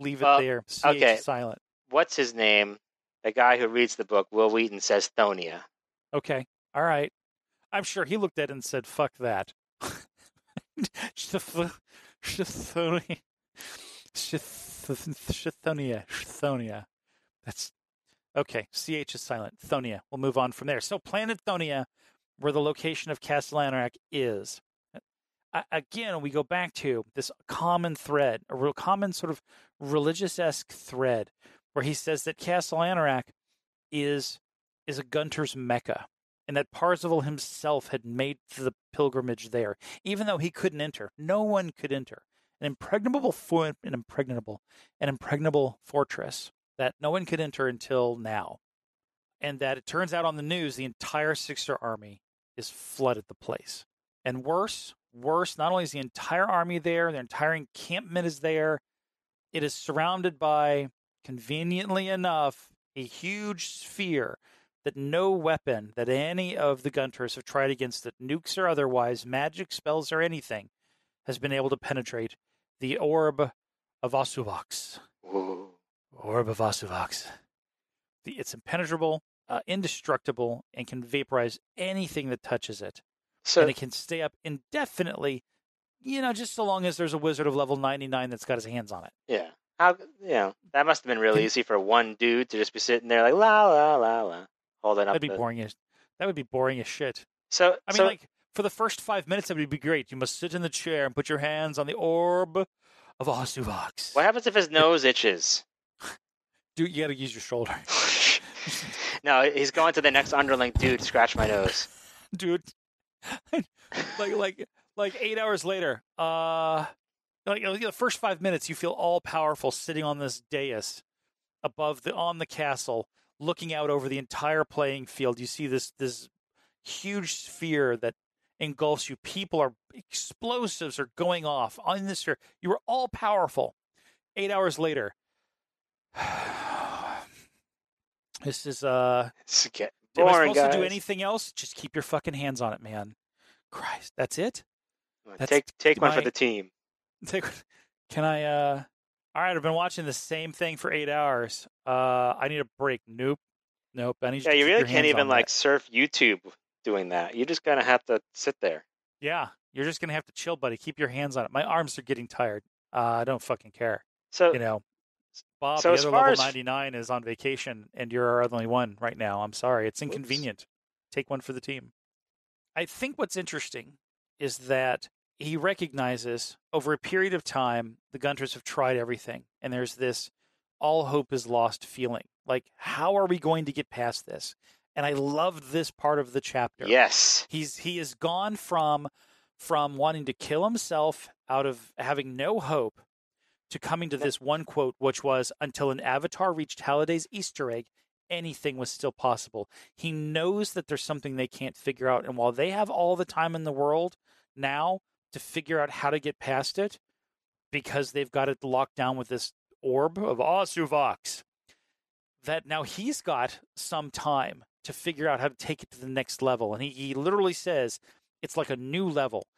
leave it Well, there. CH okay. silent. What's his name? The guy who reads the book, Wil Wheaton, says Thonia. Okay. All right. I'm sure he looked at it and said, fuck that. Chithonia. Chithonia. That's okay. CH is silent. Thonia. We'll move on from there. So, Planet Thonia, where the location of Castle Anorak is. Again, we go back to this common thread, a real common sort of religious esque thread, where he says that Castle Anorak is is a Gunter's mecca. and that Parzival himself had made the pilgrimage there, even though he couldn't enter. No one could enter. An impregnable, an impregnable, an impregnable fortress that no one could enter until now, and that it turns out on the news the entire Sixer army is flooded the place, and worse, worse. Not only is the entire army there, the entire encampment is there. It is surrounded by, conveniently enough, a huge sphere that no weapon that any of the Gunters have tried against it, nukes or otherwise, magic spells or anything, has been able to penetrate the orb of Osuvox. Ooh. Orb of Osuvox. It's impenetrable, uh, indestructible, and can vaporize anything that touches it. So and it can stay up indefinitely, you know, just so long as there's a wizard of level 99 that's got his hands on it. yeah, how you know that must have been really easy for one dude to just be sitting there like la la la la, holding up. That'd be the... boring as that would be boring as shit. So I mean, so, like for the first five minutes, it would be great. You must sit in the chair and put your hands on the orb of Osuvox. what happens if his nose itches? Dude, you got to use your shoulder, no, he's going to the next underling. Dude, scratch my nose. dude. Like, like, like eight hours later, uh, like you know, the first five minutes, you feel all powerful, sitting on this dais above the on the castle, looking out over the entire playing field. You see this this huge sphere that engulfs you. People are explosives are going off on this sphere. You are all powerful. Eight hours later, this is uh. It's get Am I supposed guys. to do anything else? Just keep your fucking hands on it, man. Christ, that's it. That's take take one for the team. Take- Can I? uh All right, I've been watching the same thing for eight hours. Uh I need a break. Nope, nope. I need Yeah, you really can't even like that. surf YouTube doing that. You're just gonna have to sit there. Yeah, you're just gonna have to chill, buddy. Keep your hands on it. My arms are getting tired. Uh, I don't fucking care. So You know, Bob, So the other level as- 99 is on vacation, and you're our only one right now. I'm sorry. It's inconvenient. Take one for the team. I think what's interesting is that he recognizes over a period of time the Gunters have tried everything, and there's this all hope is lost feeling. Like, how are we going to get past this? And I loved this part of the chapter. yes, He's he has gone from from wanting to kill himself out of having no hope to coming to this one quote, which was until an avatar reached Halliday's Easter egg, anything was still possible. He knows that there's something they can't figure out, and while they have all the time in the world now to figure out how to get past it, because they've got it locked down with this orb of Osuvox, that now he's got some time to figure out how to take it to the next level. And he, he literally says it's like a new level.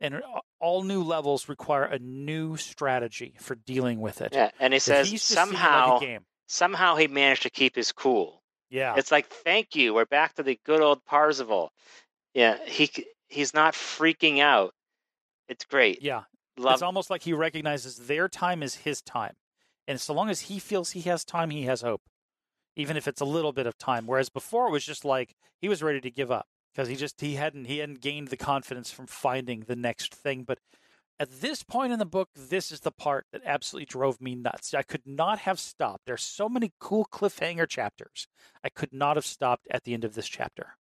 And all new levels require a new strategy for dealing with it. yeah. And he says he's just seeing it somehow like somehow he managed to keep his cool. Yeah. It's like thank you. We're back to the good old Parzival. Yeah, he he's not freaking out. It's great. yeah. Love. It's almost like he recognizes their time is his time. And so long as he feels he has time, he has hope, even if it's a little bit of time. Whereas before it was just like he was ready to give up because he just he hadn't he hadn't gained the confidence from finding the next thing. But at this point in the book, this is the part that absolutely drove me nuts. I could not have stopped. There's so many cool cliffhanger chapters. I could not have stopped at the end of this chapter.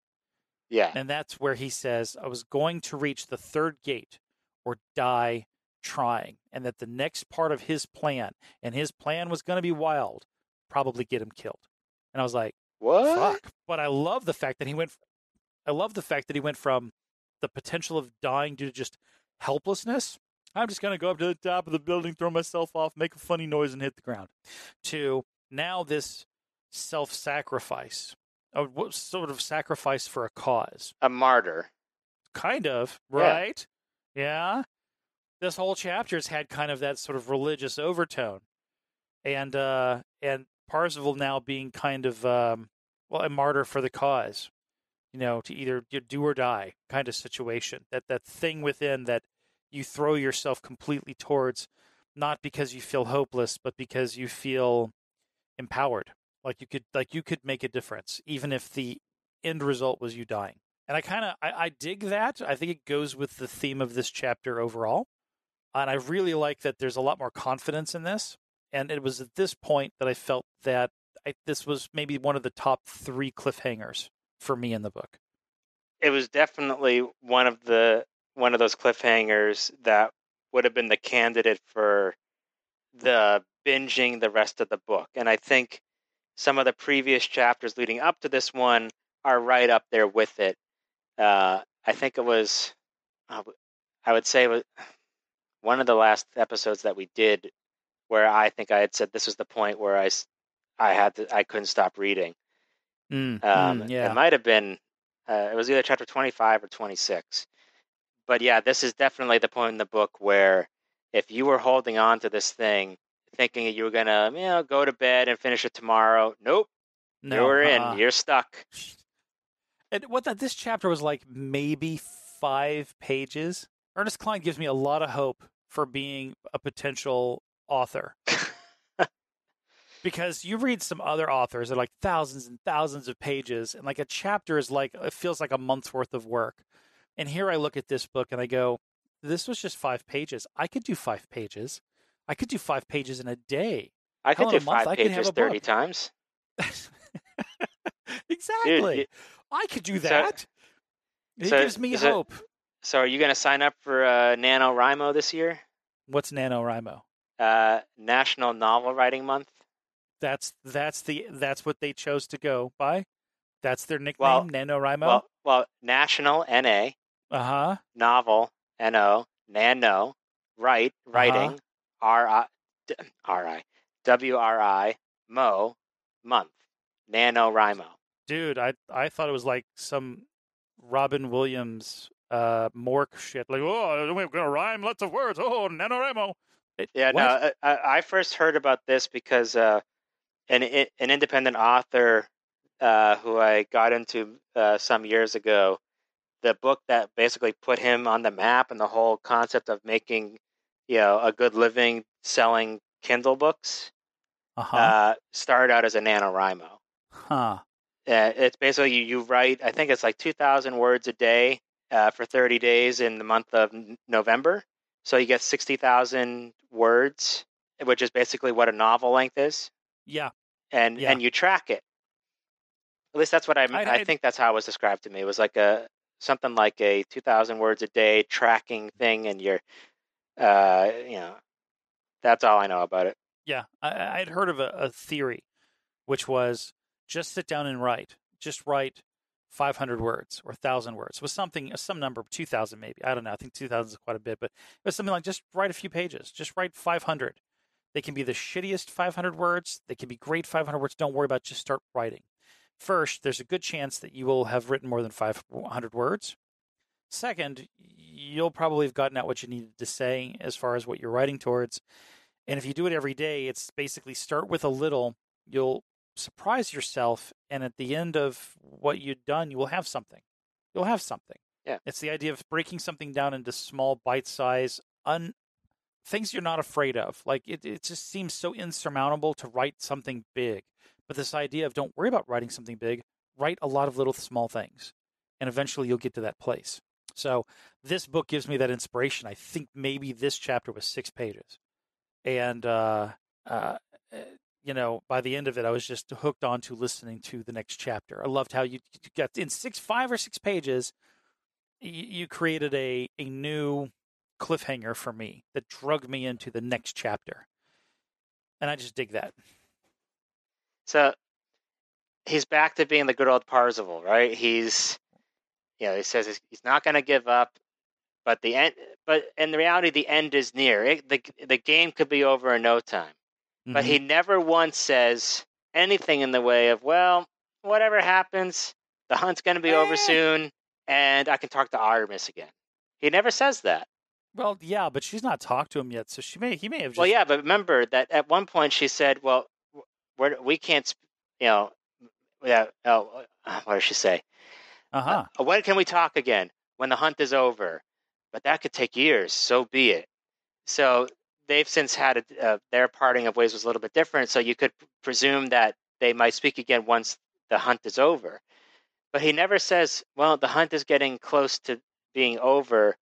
yeah. And that's where he says, I was going to reach the third gate or die trying. And that the next part of his plan, and his plan was going to be wild, probably get him killed. And I was like, What? fuck. But I love the fact that he went, I love the fact that he went from the potential of dying due to just helplessness. I'm just going to go up to the top of the building, throw myself off, make a funny noise, and hit the ground. To now this self sacrifice, a what sort of sacrifice for a cause. A martyr. Kind of, Yeah. right? Yeah. This whole chapter's had kind of that sort of religious overtone. And uh and Parzival now being kind of um well a martyr for the cause. You know, to either do- or die kind of situation. That that thing within that you throw yourself completely towards not because you feel hopeless, but because you feel empowered. Like you could like you could make a difference, even if the end result was you dying. And I kind of I, I dig that. I think it goes with the theme of this chapter overall. And I really like that there's a lot more confidence in this. And it was at this point that I felt that I, this was maybe one of the top three cliffhangers for me in the book. it was definitely one of the one of those cliffhangers that would have been the candidate for the binging the rest of the book. And I think some of the previous chapters leading up to this one are right up there with it. Uh, I think it was, uh, I would say, was one of the last episodes that we did where I think I had said this was the point where I, I had to, I couldn't stop reading. Mm, Um, mm, yeah. It might have been, uh, it was either chapter 25 or 26. But yeah, this is definitely the point in the book where if you were holding on to this thing, thinking you were going to, you know, go to bed and finish it tomorrow, nope, no, you're uh-uh. in, you're stuck. And what that this chapter was like maybe five pages. Ernest Cline gives me a lot of hope for being a potential author. Because you read some other authors that are like thousands and thousands of pages, and like a chapter is like it feels like a month's worth of work. And here I look at this book and I go, this was just five pages. I could do five pages. I could do five pages in a day. I could Hell, do month, five pages 30 times. exactly. you- I could do so- that. it so gives me it- hope. So are you going to sign up for uh, NaNoWriMo this year? What's NaNoWriMo? Uh, National Novel Writing Month? That's that's the that's what they chose to go by. That's their nickname, Well- NaNoWriMo. Well, well, National, N-A, uh huh. Novel, N-O, Nano, Write, Writing, R-I, D- R-I, W-R-I, Mo, Month, NaNoWriMo. Dude, I I thought it was like some Robin Williams uh Mork shit. Like, oh, we're gonna rhyme lots of words. Oh, NaNoWriMo. It- Yeah, what? no, I, I I first heard about this because uh, an an independent author uh, who I got into uh, some years ago, the book that basically put him on the map and the whole concept of making, you know, a good living selling Kindle books Uh-huh. uh, started out as a NaNoWriMo. huh. Uh, it's basically you, you write, I think it's like 2,000 words a day uh, for 30 days in the month of November. So you get 60,000 words, which is basically what a novel length is. Yeah. And, Yeah. and you track it. At least that's what I, I- I, think that's how it was described to me. It was like a something like a 2,000 words a day tracking thing, and you're, uh, you know, that's all I know about it. Yeah. I I'd heard of a, a theory which was just sit down and write. Just write 500 words or 1,000 words. Was something, some number, 2,000 maybe. I don't know. I think 2,000 is quite a bit, but it was something like just write a few pages. Just write 500. They can be the shittiest 500 words. They can be great 500 words. Don't worry about it. Just start writing. First, there's a good chance that you will have written more than 500 words. Second, you'll probably have gotten out what you needed to say as far as what you're writing towards. And if you do it every day, it's basically start with a little. You'll surprise yourself, and at the end of what you've done, you will have something. You'll have something. Yeah. It's the idea of breaking something down into small, bite-size, un things you're not afraid of. Like it, it just seems so insurmountable to write something big. But this idea of don't worry about writing something big, write a lot of little small things, and eventually you'll get to that place. So this book gives me that inspiration. I think maybe this chapter was six pages, and uh, uh, you know, by the end of it, I was just hooked on to listening to the next chapter. I loved how you, you got in six, five or six pages, you, you created a a new cliffhanger for me that drug me into the next chapter, and I just dig that. So he's back to being the good old Parzival, right? He's, you know, he says he's, not going to give up, but the end, but in reality, the end is near. It, the the game could be over in no time. But Mhm. he never once says anything in the way of, well, whatever happens, the hunt's going to be over Eh. soon, and I can talk to Artemis again. He never says that. Well, yeah, but she's not talked to him yet, so she may he may have just Well, yeah, but remember that at one point she said, "Well, we're, we can't, you know, yeah." Oh, uh, what did she say? uh huh Uh, when can we talk again? When the hunt is over. But that could take years. So be it. So they've since had a, uh, their parting of ways was a little bit different. So you could presume that they might speak again once the hunt is over. But he never says, "Well, the hunt is getting close to being over."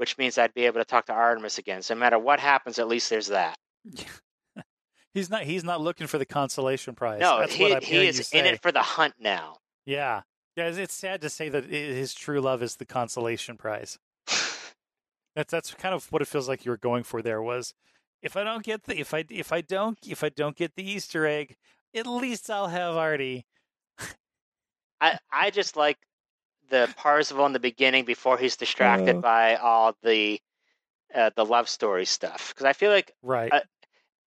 Which means I'd be able to talk to Artemis again. So no matter what happens, at least there's that. he's not he's not looking for the consolation prize. No, That's he, what I'm he is in it for the hunt now. Yeah, Guys, it's sad to say that his true love is the consolation prize. That's that's kind of what it feels like you were going for there was if I don't get the if I if I don't if I don't get the Easter egg, at least I'll have Artie. I I just like the Parzival in the beginning before he's distracted Uh. by all the uh, the love story stuff. Because I feel like Right. Uh,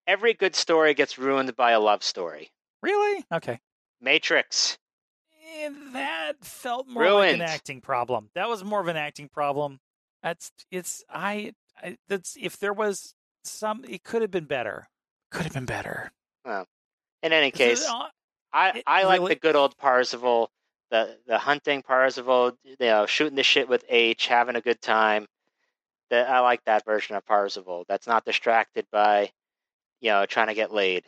every good story gets ruined by a love story. really? Okay. Matrix. And that felt more like an acting problem. That was more of an acting problem. That's it's I, I that's if there was some it could have been better. Could have been better. Well, In any case, Uh, I, it I like really- the good old Parzival, the the hunting Parzival, you know, shooting the shit with H, having a good time. That I like that version of Parzival. That's not distracted by, you know, trying to get laid.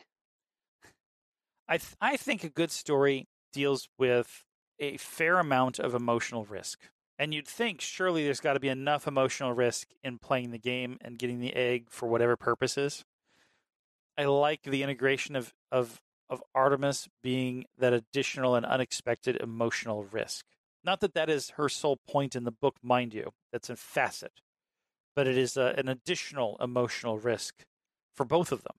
I th- I think a good story deals with a fair amount of emotional risk. And you'd think surely there's got to be enough emotional risk in playing the game and getting the egg for whatever purposes. I like the integration of of of Artemis being that additional and unexpected emotional risk. Not that that is her sole point in the book, mind you. That's a facet, but it is a, an additional emotional risk for both of them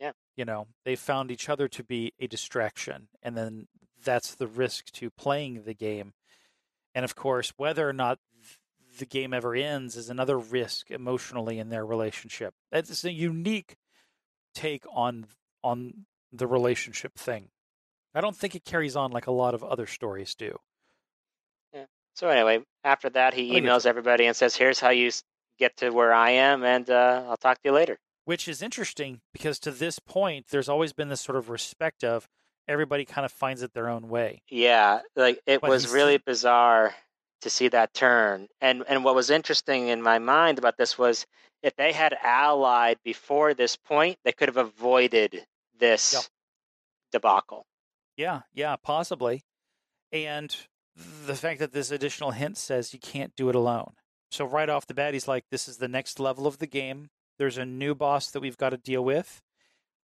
Yeah. you know they found each other to be a distraction and then that's the risk to playing the game and of course whether or not the game ever ends is another risk emotionally in their relationship that's a unique take on on the relationship thing i don't think it carries on like a lot of other stories do Yeah. So anyway, after that, he I think it's- emails everybody and says, "Here's how you get to where I am, and uh, I'll talk to you later." which is interesting because to this point there's always been this sort of respect of everybody kind of finds it their own way Yeah, like it But was really bizarre to see that turn. And and what was interesting in my mind about this was if they had allied before this point, they could have avoided this Yep. debacle. Yeah, yeah, possibly. And the fact that this additional hint says you can't do it alone. So right off the bat, he's like, "This is the next level of the game. There's a new boss that we've got to deal with,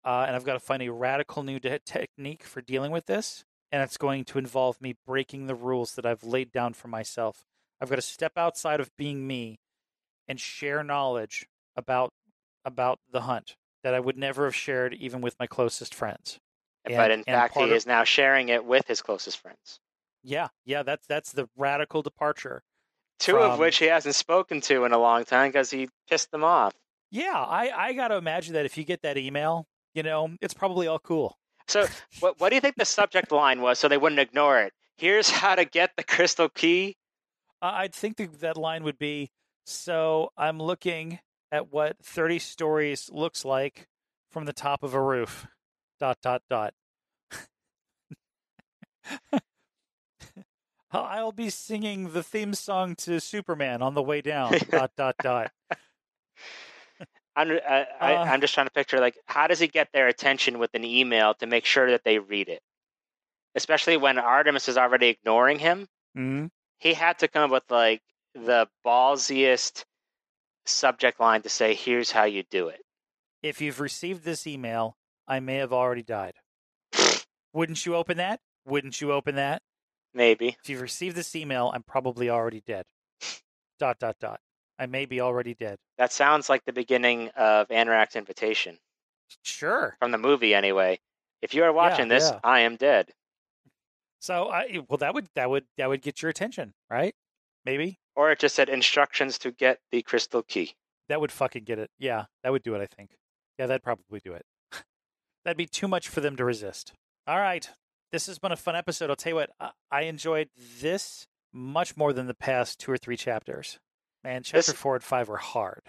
uh, and I've got to find a radical new de- technique for dealing with this. And it's going to involve me breaking the rules that I've laid down for myself. I've got to step outside of being me and share knowledge about about the hunt that I would never have shared even with my closest friends." but And- in fact, he of- is now sharing it with his closest friends, Yeah, yeah, that's that's the radical departure. two of which he hasn't spoken to in a long time because he pissed them off. Yeah, I I got to imagine that if you get that email, you know, it's probably all cool. So, what what do you think the subject line was so they wouldn't ignore it? Here's how to get the crystal key. Uh, I'd think that that line would be so I'm looking at what 30 stories looks like from the top of a roof. Dot dot dot. I'll be singing the theme song to Superman on the way down. dot dot dot. I'm I, I, Uh. I'm just trying to picture like how does he get their attention with an email to make sure that they read it, especially when Artemis is already ignoring him. hmm He had to come up with like the ballsiest subject line to say, "Here's how you do it." If you've received this email, I may have already died. Wouldn't you open that? Wouldn't you open that? Maybe. If you've received this email, I'm probably already dead. dot dot dot. I may be already dead. That sounds like the beginning of Anorak's invitation Sure. from the movie, anyway. If you are watching this, yeah. I am dead. So I well that would that would that would get your attention, right? Maybe. Or it just said instructions to get the crystal key. That would fucking get it. Yeah, that would do it, I think. Yeah, that'd probably do it. That'd be too much for them to resist. All right. This has been a fun episode. I'll tell you what, I, enjoyed this much more than the past two or three chapters. Man, chapter This- four and five were hard.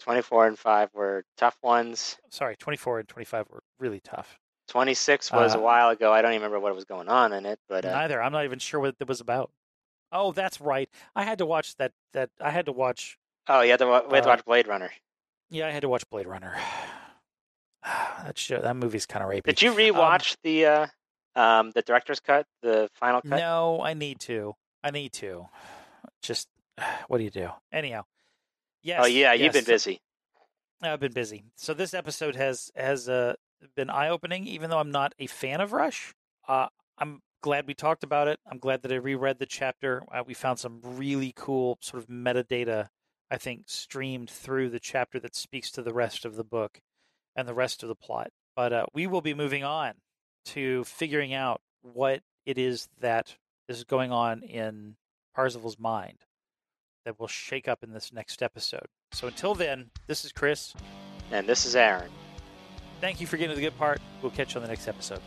24 and 5 were tough ones. Sorry, 24 and 25 were really tough. 26 was Uh, a while ago. I don't even remember what was going on in it, but uh, Neither. I'm not even sure what it was about. Oh, that's right. I had to watch that. That I had to watch. oh, you had to, wa- we had to uh, watch Blade Runner. Yeah, I had to watch Blade Runner. that show, that movie's kind of rapey. Did you rewatch the uh, um, the director's cut, the final cut? No, I need to. I need to. Just what do you do? Anyhow. Yes. oh yeah, you've been busy. I've been busy. So this episode has has uh, been eye opening. Even though I'm not a fan of Rush, uh, I'm glad we talked about it. I'm glad that I reread the chapter. Uh, we found some really cool sort of metadata, I think, streamed through the chapter that speaks to the rest of the book and the rest of the plot. But uh, we will be moving on to figuring out what it is that is going on in Parzival's mind that will shake up in this next episode. So until then, this is Chris. And this is Aaron. Thank you for getting to the good part. We'll catch you on the next episode.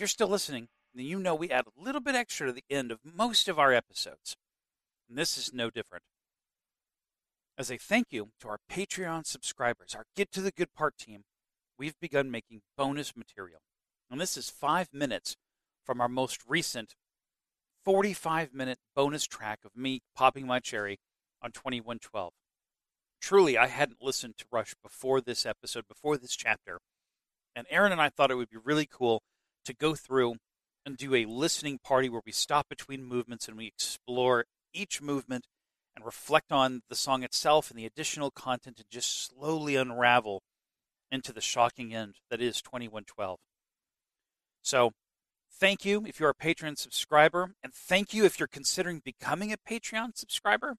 You're still listening, then you know we add a little bit extra to the end of most of our episodes. And this is no different. As a thank you to our Patreon subscribers, our Get to the Good Part team, we've begun making bonus material. And this is five minutes from our most recent 45 minute bonus track of me popping my cherry on 2112. Truly, I hadn't listened to Rush before this episode, before this chapter. And Aaron and I thought it would be really cool to go through and do a listening party where we stop between movements and we explore each movement and reflect on the song itself and the additional content and just slowly unravel into the shocking end that is 2112. So, thank you if you're a Patreon subscriber, and thank you if you're considering becoming a Patreon subscriber.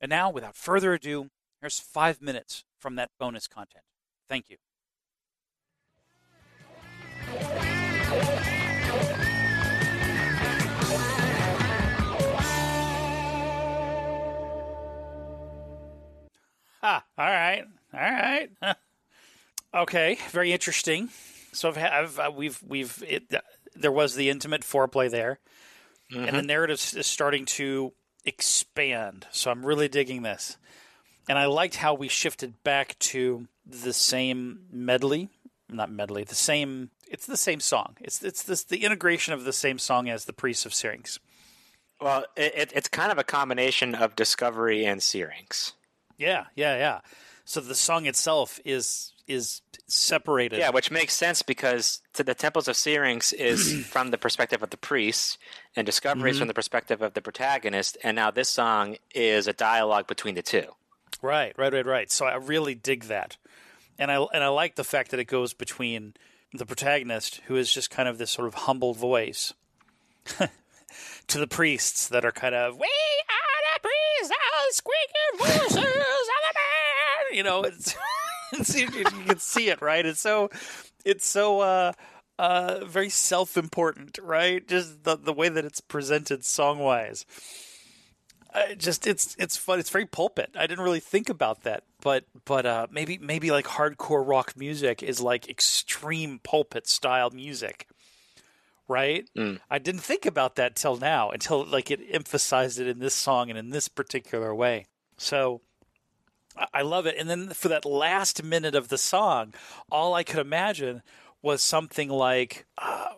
And now, without further ado, here's five minutes from that bonus content. Thank you. Ah, all right, all right. okay, very interesting. So I've, I've uh, we've we've it, uh, there was the intimate foreplay there, mm-hmm. and the narrative is starting to expand. So I'm really digging this, and I liked how we shifted back to the same medley, not medley, the same. It's the same song. It's it's this the integration of the same song as the Priests of Syrinx. Well, it, it's kind of a combination of Discovery and Syrinx. Yeah, yeah, yeah. So the song itself is is separated. Yeah, which makes sense because the Temples of Syrinx is from the perspective of the priest, and Discovery mm-hmm. is from the perspective of the protagonist, and now this song is a dialogue between the two. Right, right, right, right. So I really dig that, and I and I like the fact that it goes between the protagonist, who is just kind of this sort of humble voice, to the priests that are kind of we are the squeaky voices you know, it's, you, you, can see it, right? It's so it's so uh, uh, very self important, right? Just the the way that it's presented song wise. Uh, just it's it's fun. It's very pulpit. I didn't really think about that, but but uh, maybe maybe like hardcore rock music is like extreme pulpit style music, right? Mm. I didn't think about that till now, until like it emphasized it in this song and in this particular way. So I love it. And then for that last minute of the song, all I could imagine was something like uh,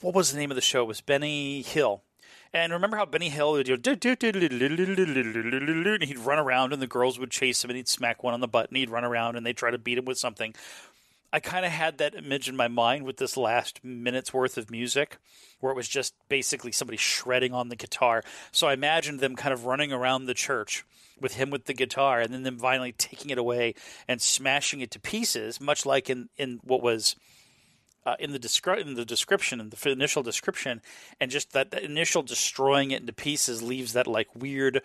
what was the name of the show? It was Benny Hill. And remember how Benny Hill would do, he'd run around and the girls would chase him and he'd smack one on the butt and he'd run around and they'd try to beat him with something. I kind of had that image in my mind with this last minute's worth of music where it was just basically somebody shredding on the guitar. So I imagined them kind of running around the church with him with the guitar and then them finally taking it away and smashing it to pieces, much like in, in what was uh, in the descri- in the description in the initial description, and just that, that initial destroying it into pieces leaves that like weird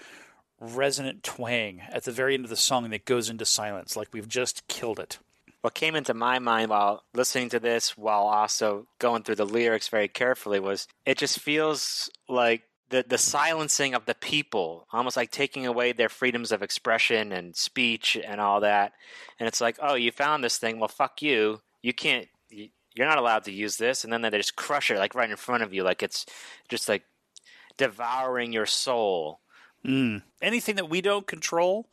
resonant twang at the very end of the song that goes into silence, like we've just killed it. What came into my mind while listening to this, while also going through the lyrics very carefully, was it just feels like the the silencing of the people, almost like taking away their freedoms of expression and speech and all that. And it's like, oh, you found this thing. Well, fuck you. You can't. You're not allowed to use this. And then they just crush it like right in front of you, like it's just like devouring your soul. Mm. Anything that we don't control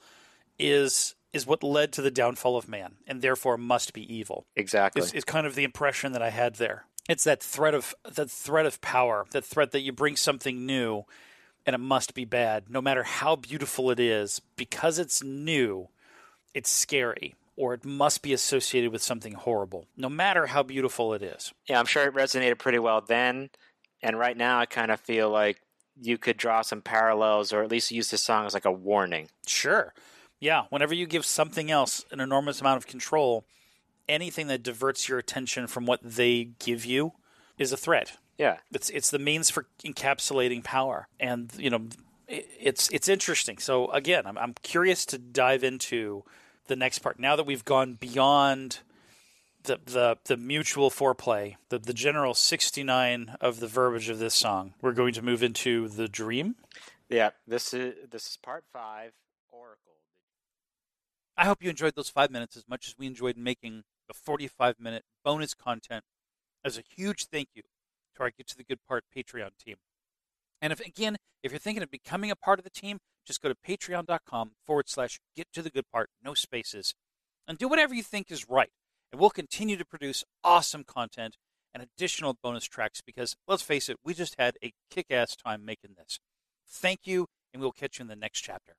is is what led to the downfall of man, and therefore must be evil. Exactly. It's, it's kind of the impression that I had there it's that threat of that threat of power, that threat that you bring something new, and it must be bad, no matter how beautiful it is, because it's new, it's scary or it must be associated with something horrible, no matter how beautiful it is. Yeah, I'm sure it resonated pretty well then. And right now, I kind of feel like you could draw some parallels or at least use this song as like a warning. Sure. Yeah. Whenever you give something else an enormous amount of control, anything that diverts your attention from what they give you is a threat. Yeah. It's it's the means for encapsulating power. And, you know, it's it's interesting. So again, I'm I'm curious to dive into the next part. Now that we've gone beyond the the, the mutual foreplay, the, the general 69 of the verbiage of this song, we're going to move into the dream. Yeah, this is this is part 5, Oracle. I hope you enjoyed those 5 minutes as much as we enjoyed making the 45 minute bonus content as a huge thank you to our Get to the Good Part Patreon team. And if again, if you're thinking of becoming a part of the team, just go to patreon.com forward slash get to the good part, no spaces, and do whatever you think is right. And we'll continue to produce awesome content and additional bonus tracks because, let's face it, we just had a kick ass time making this. Thank you, and we'll catch you in the next chapter.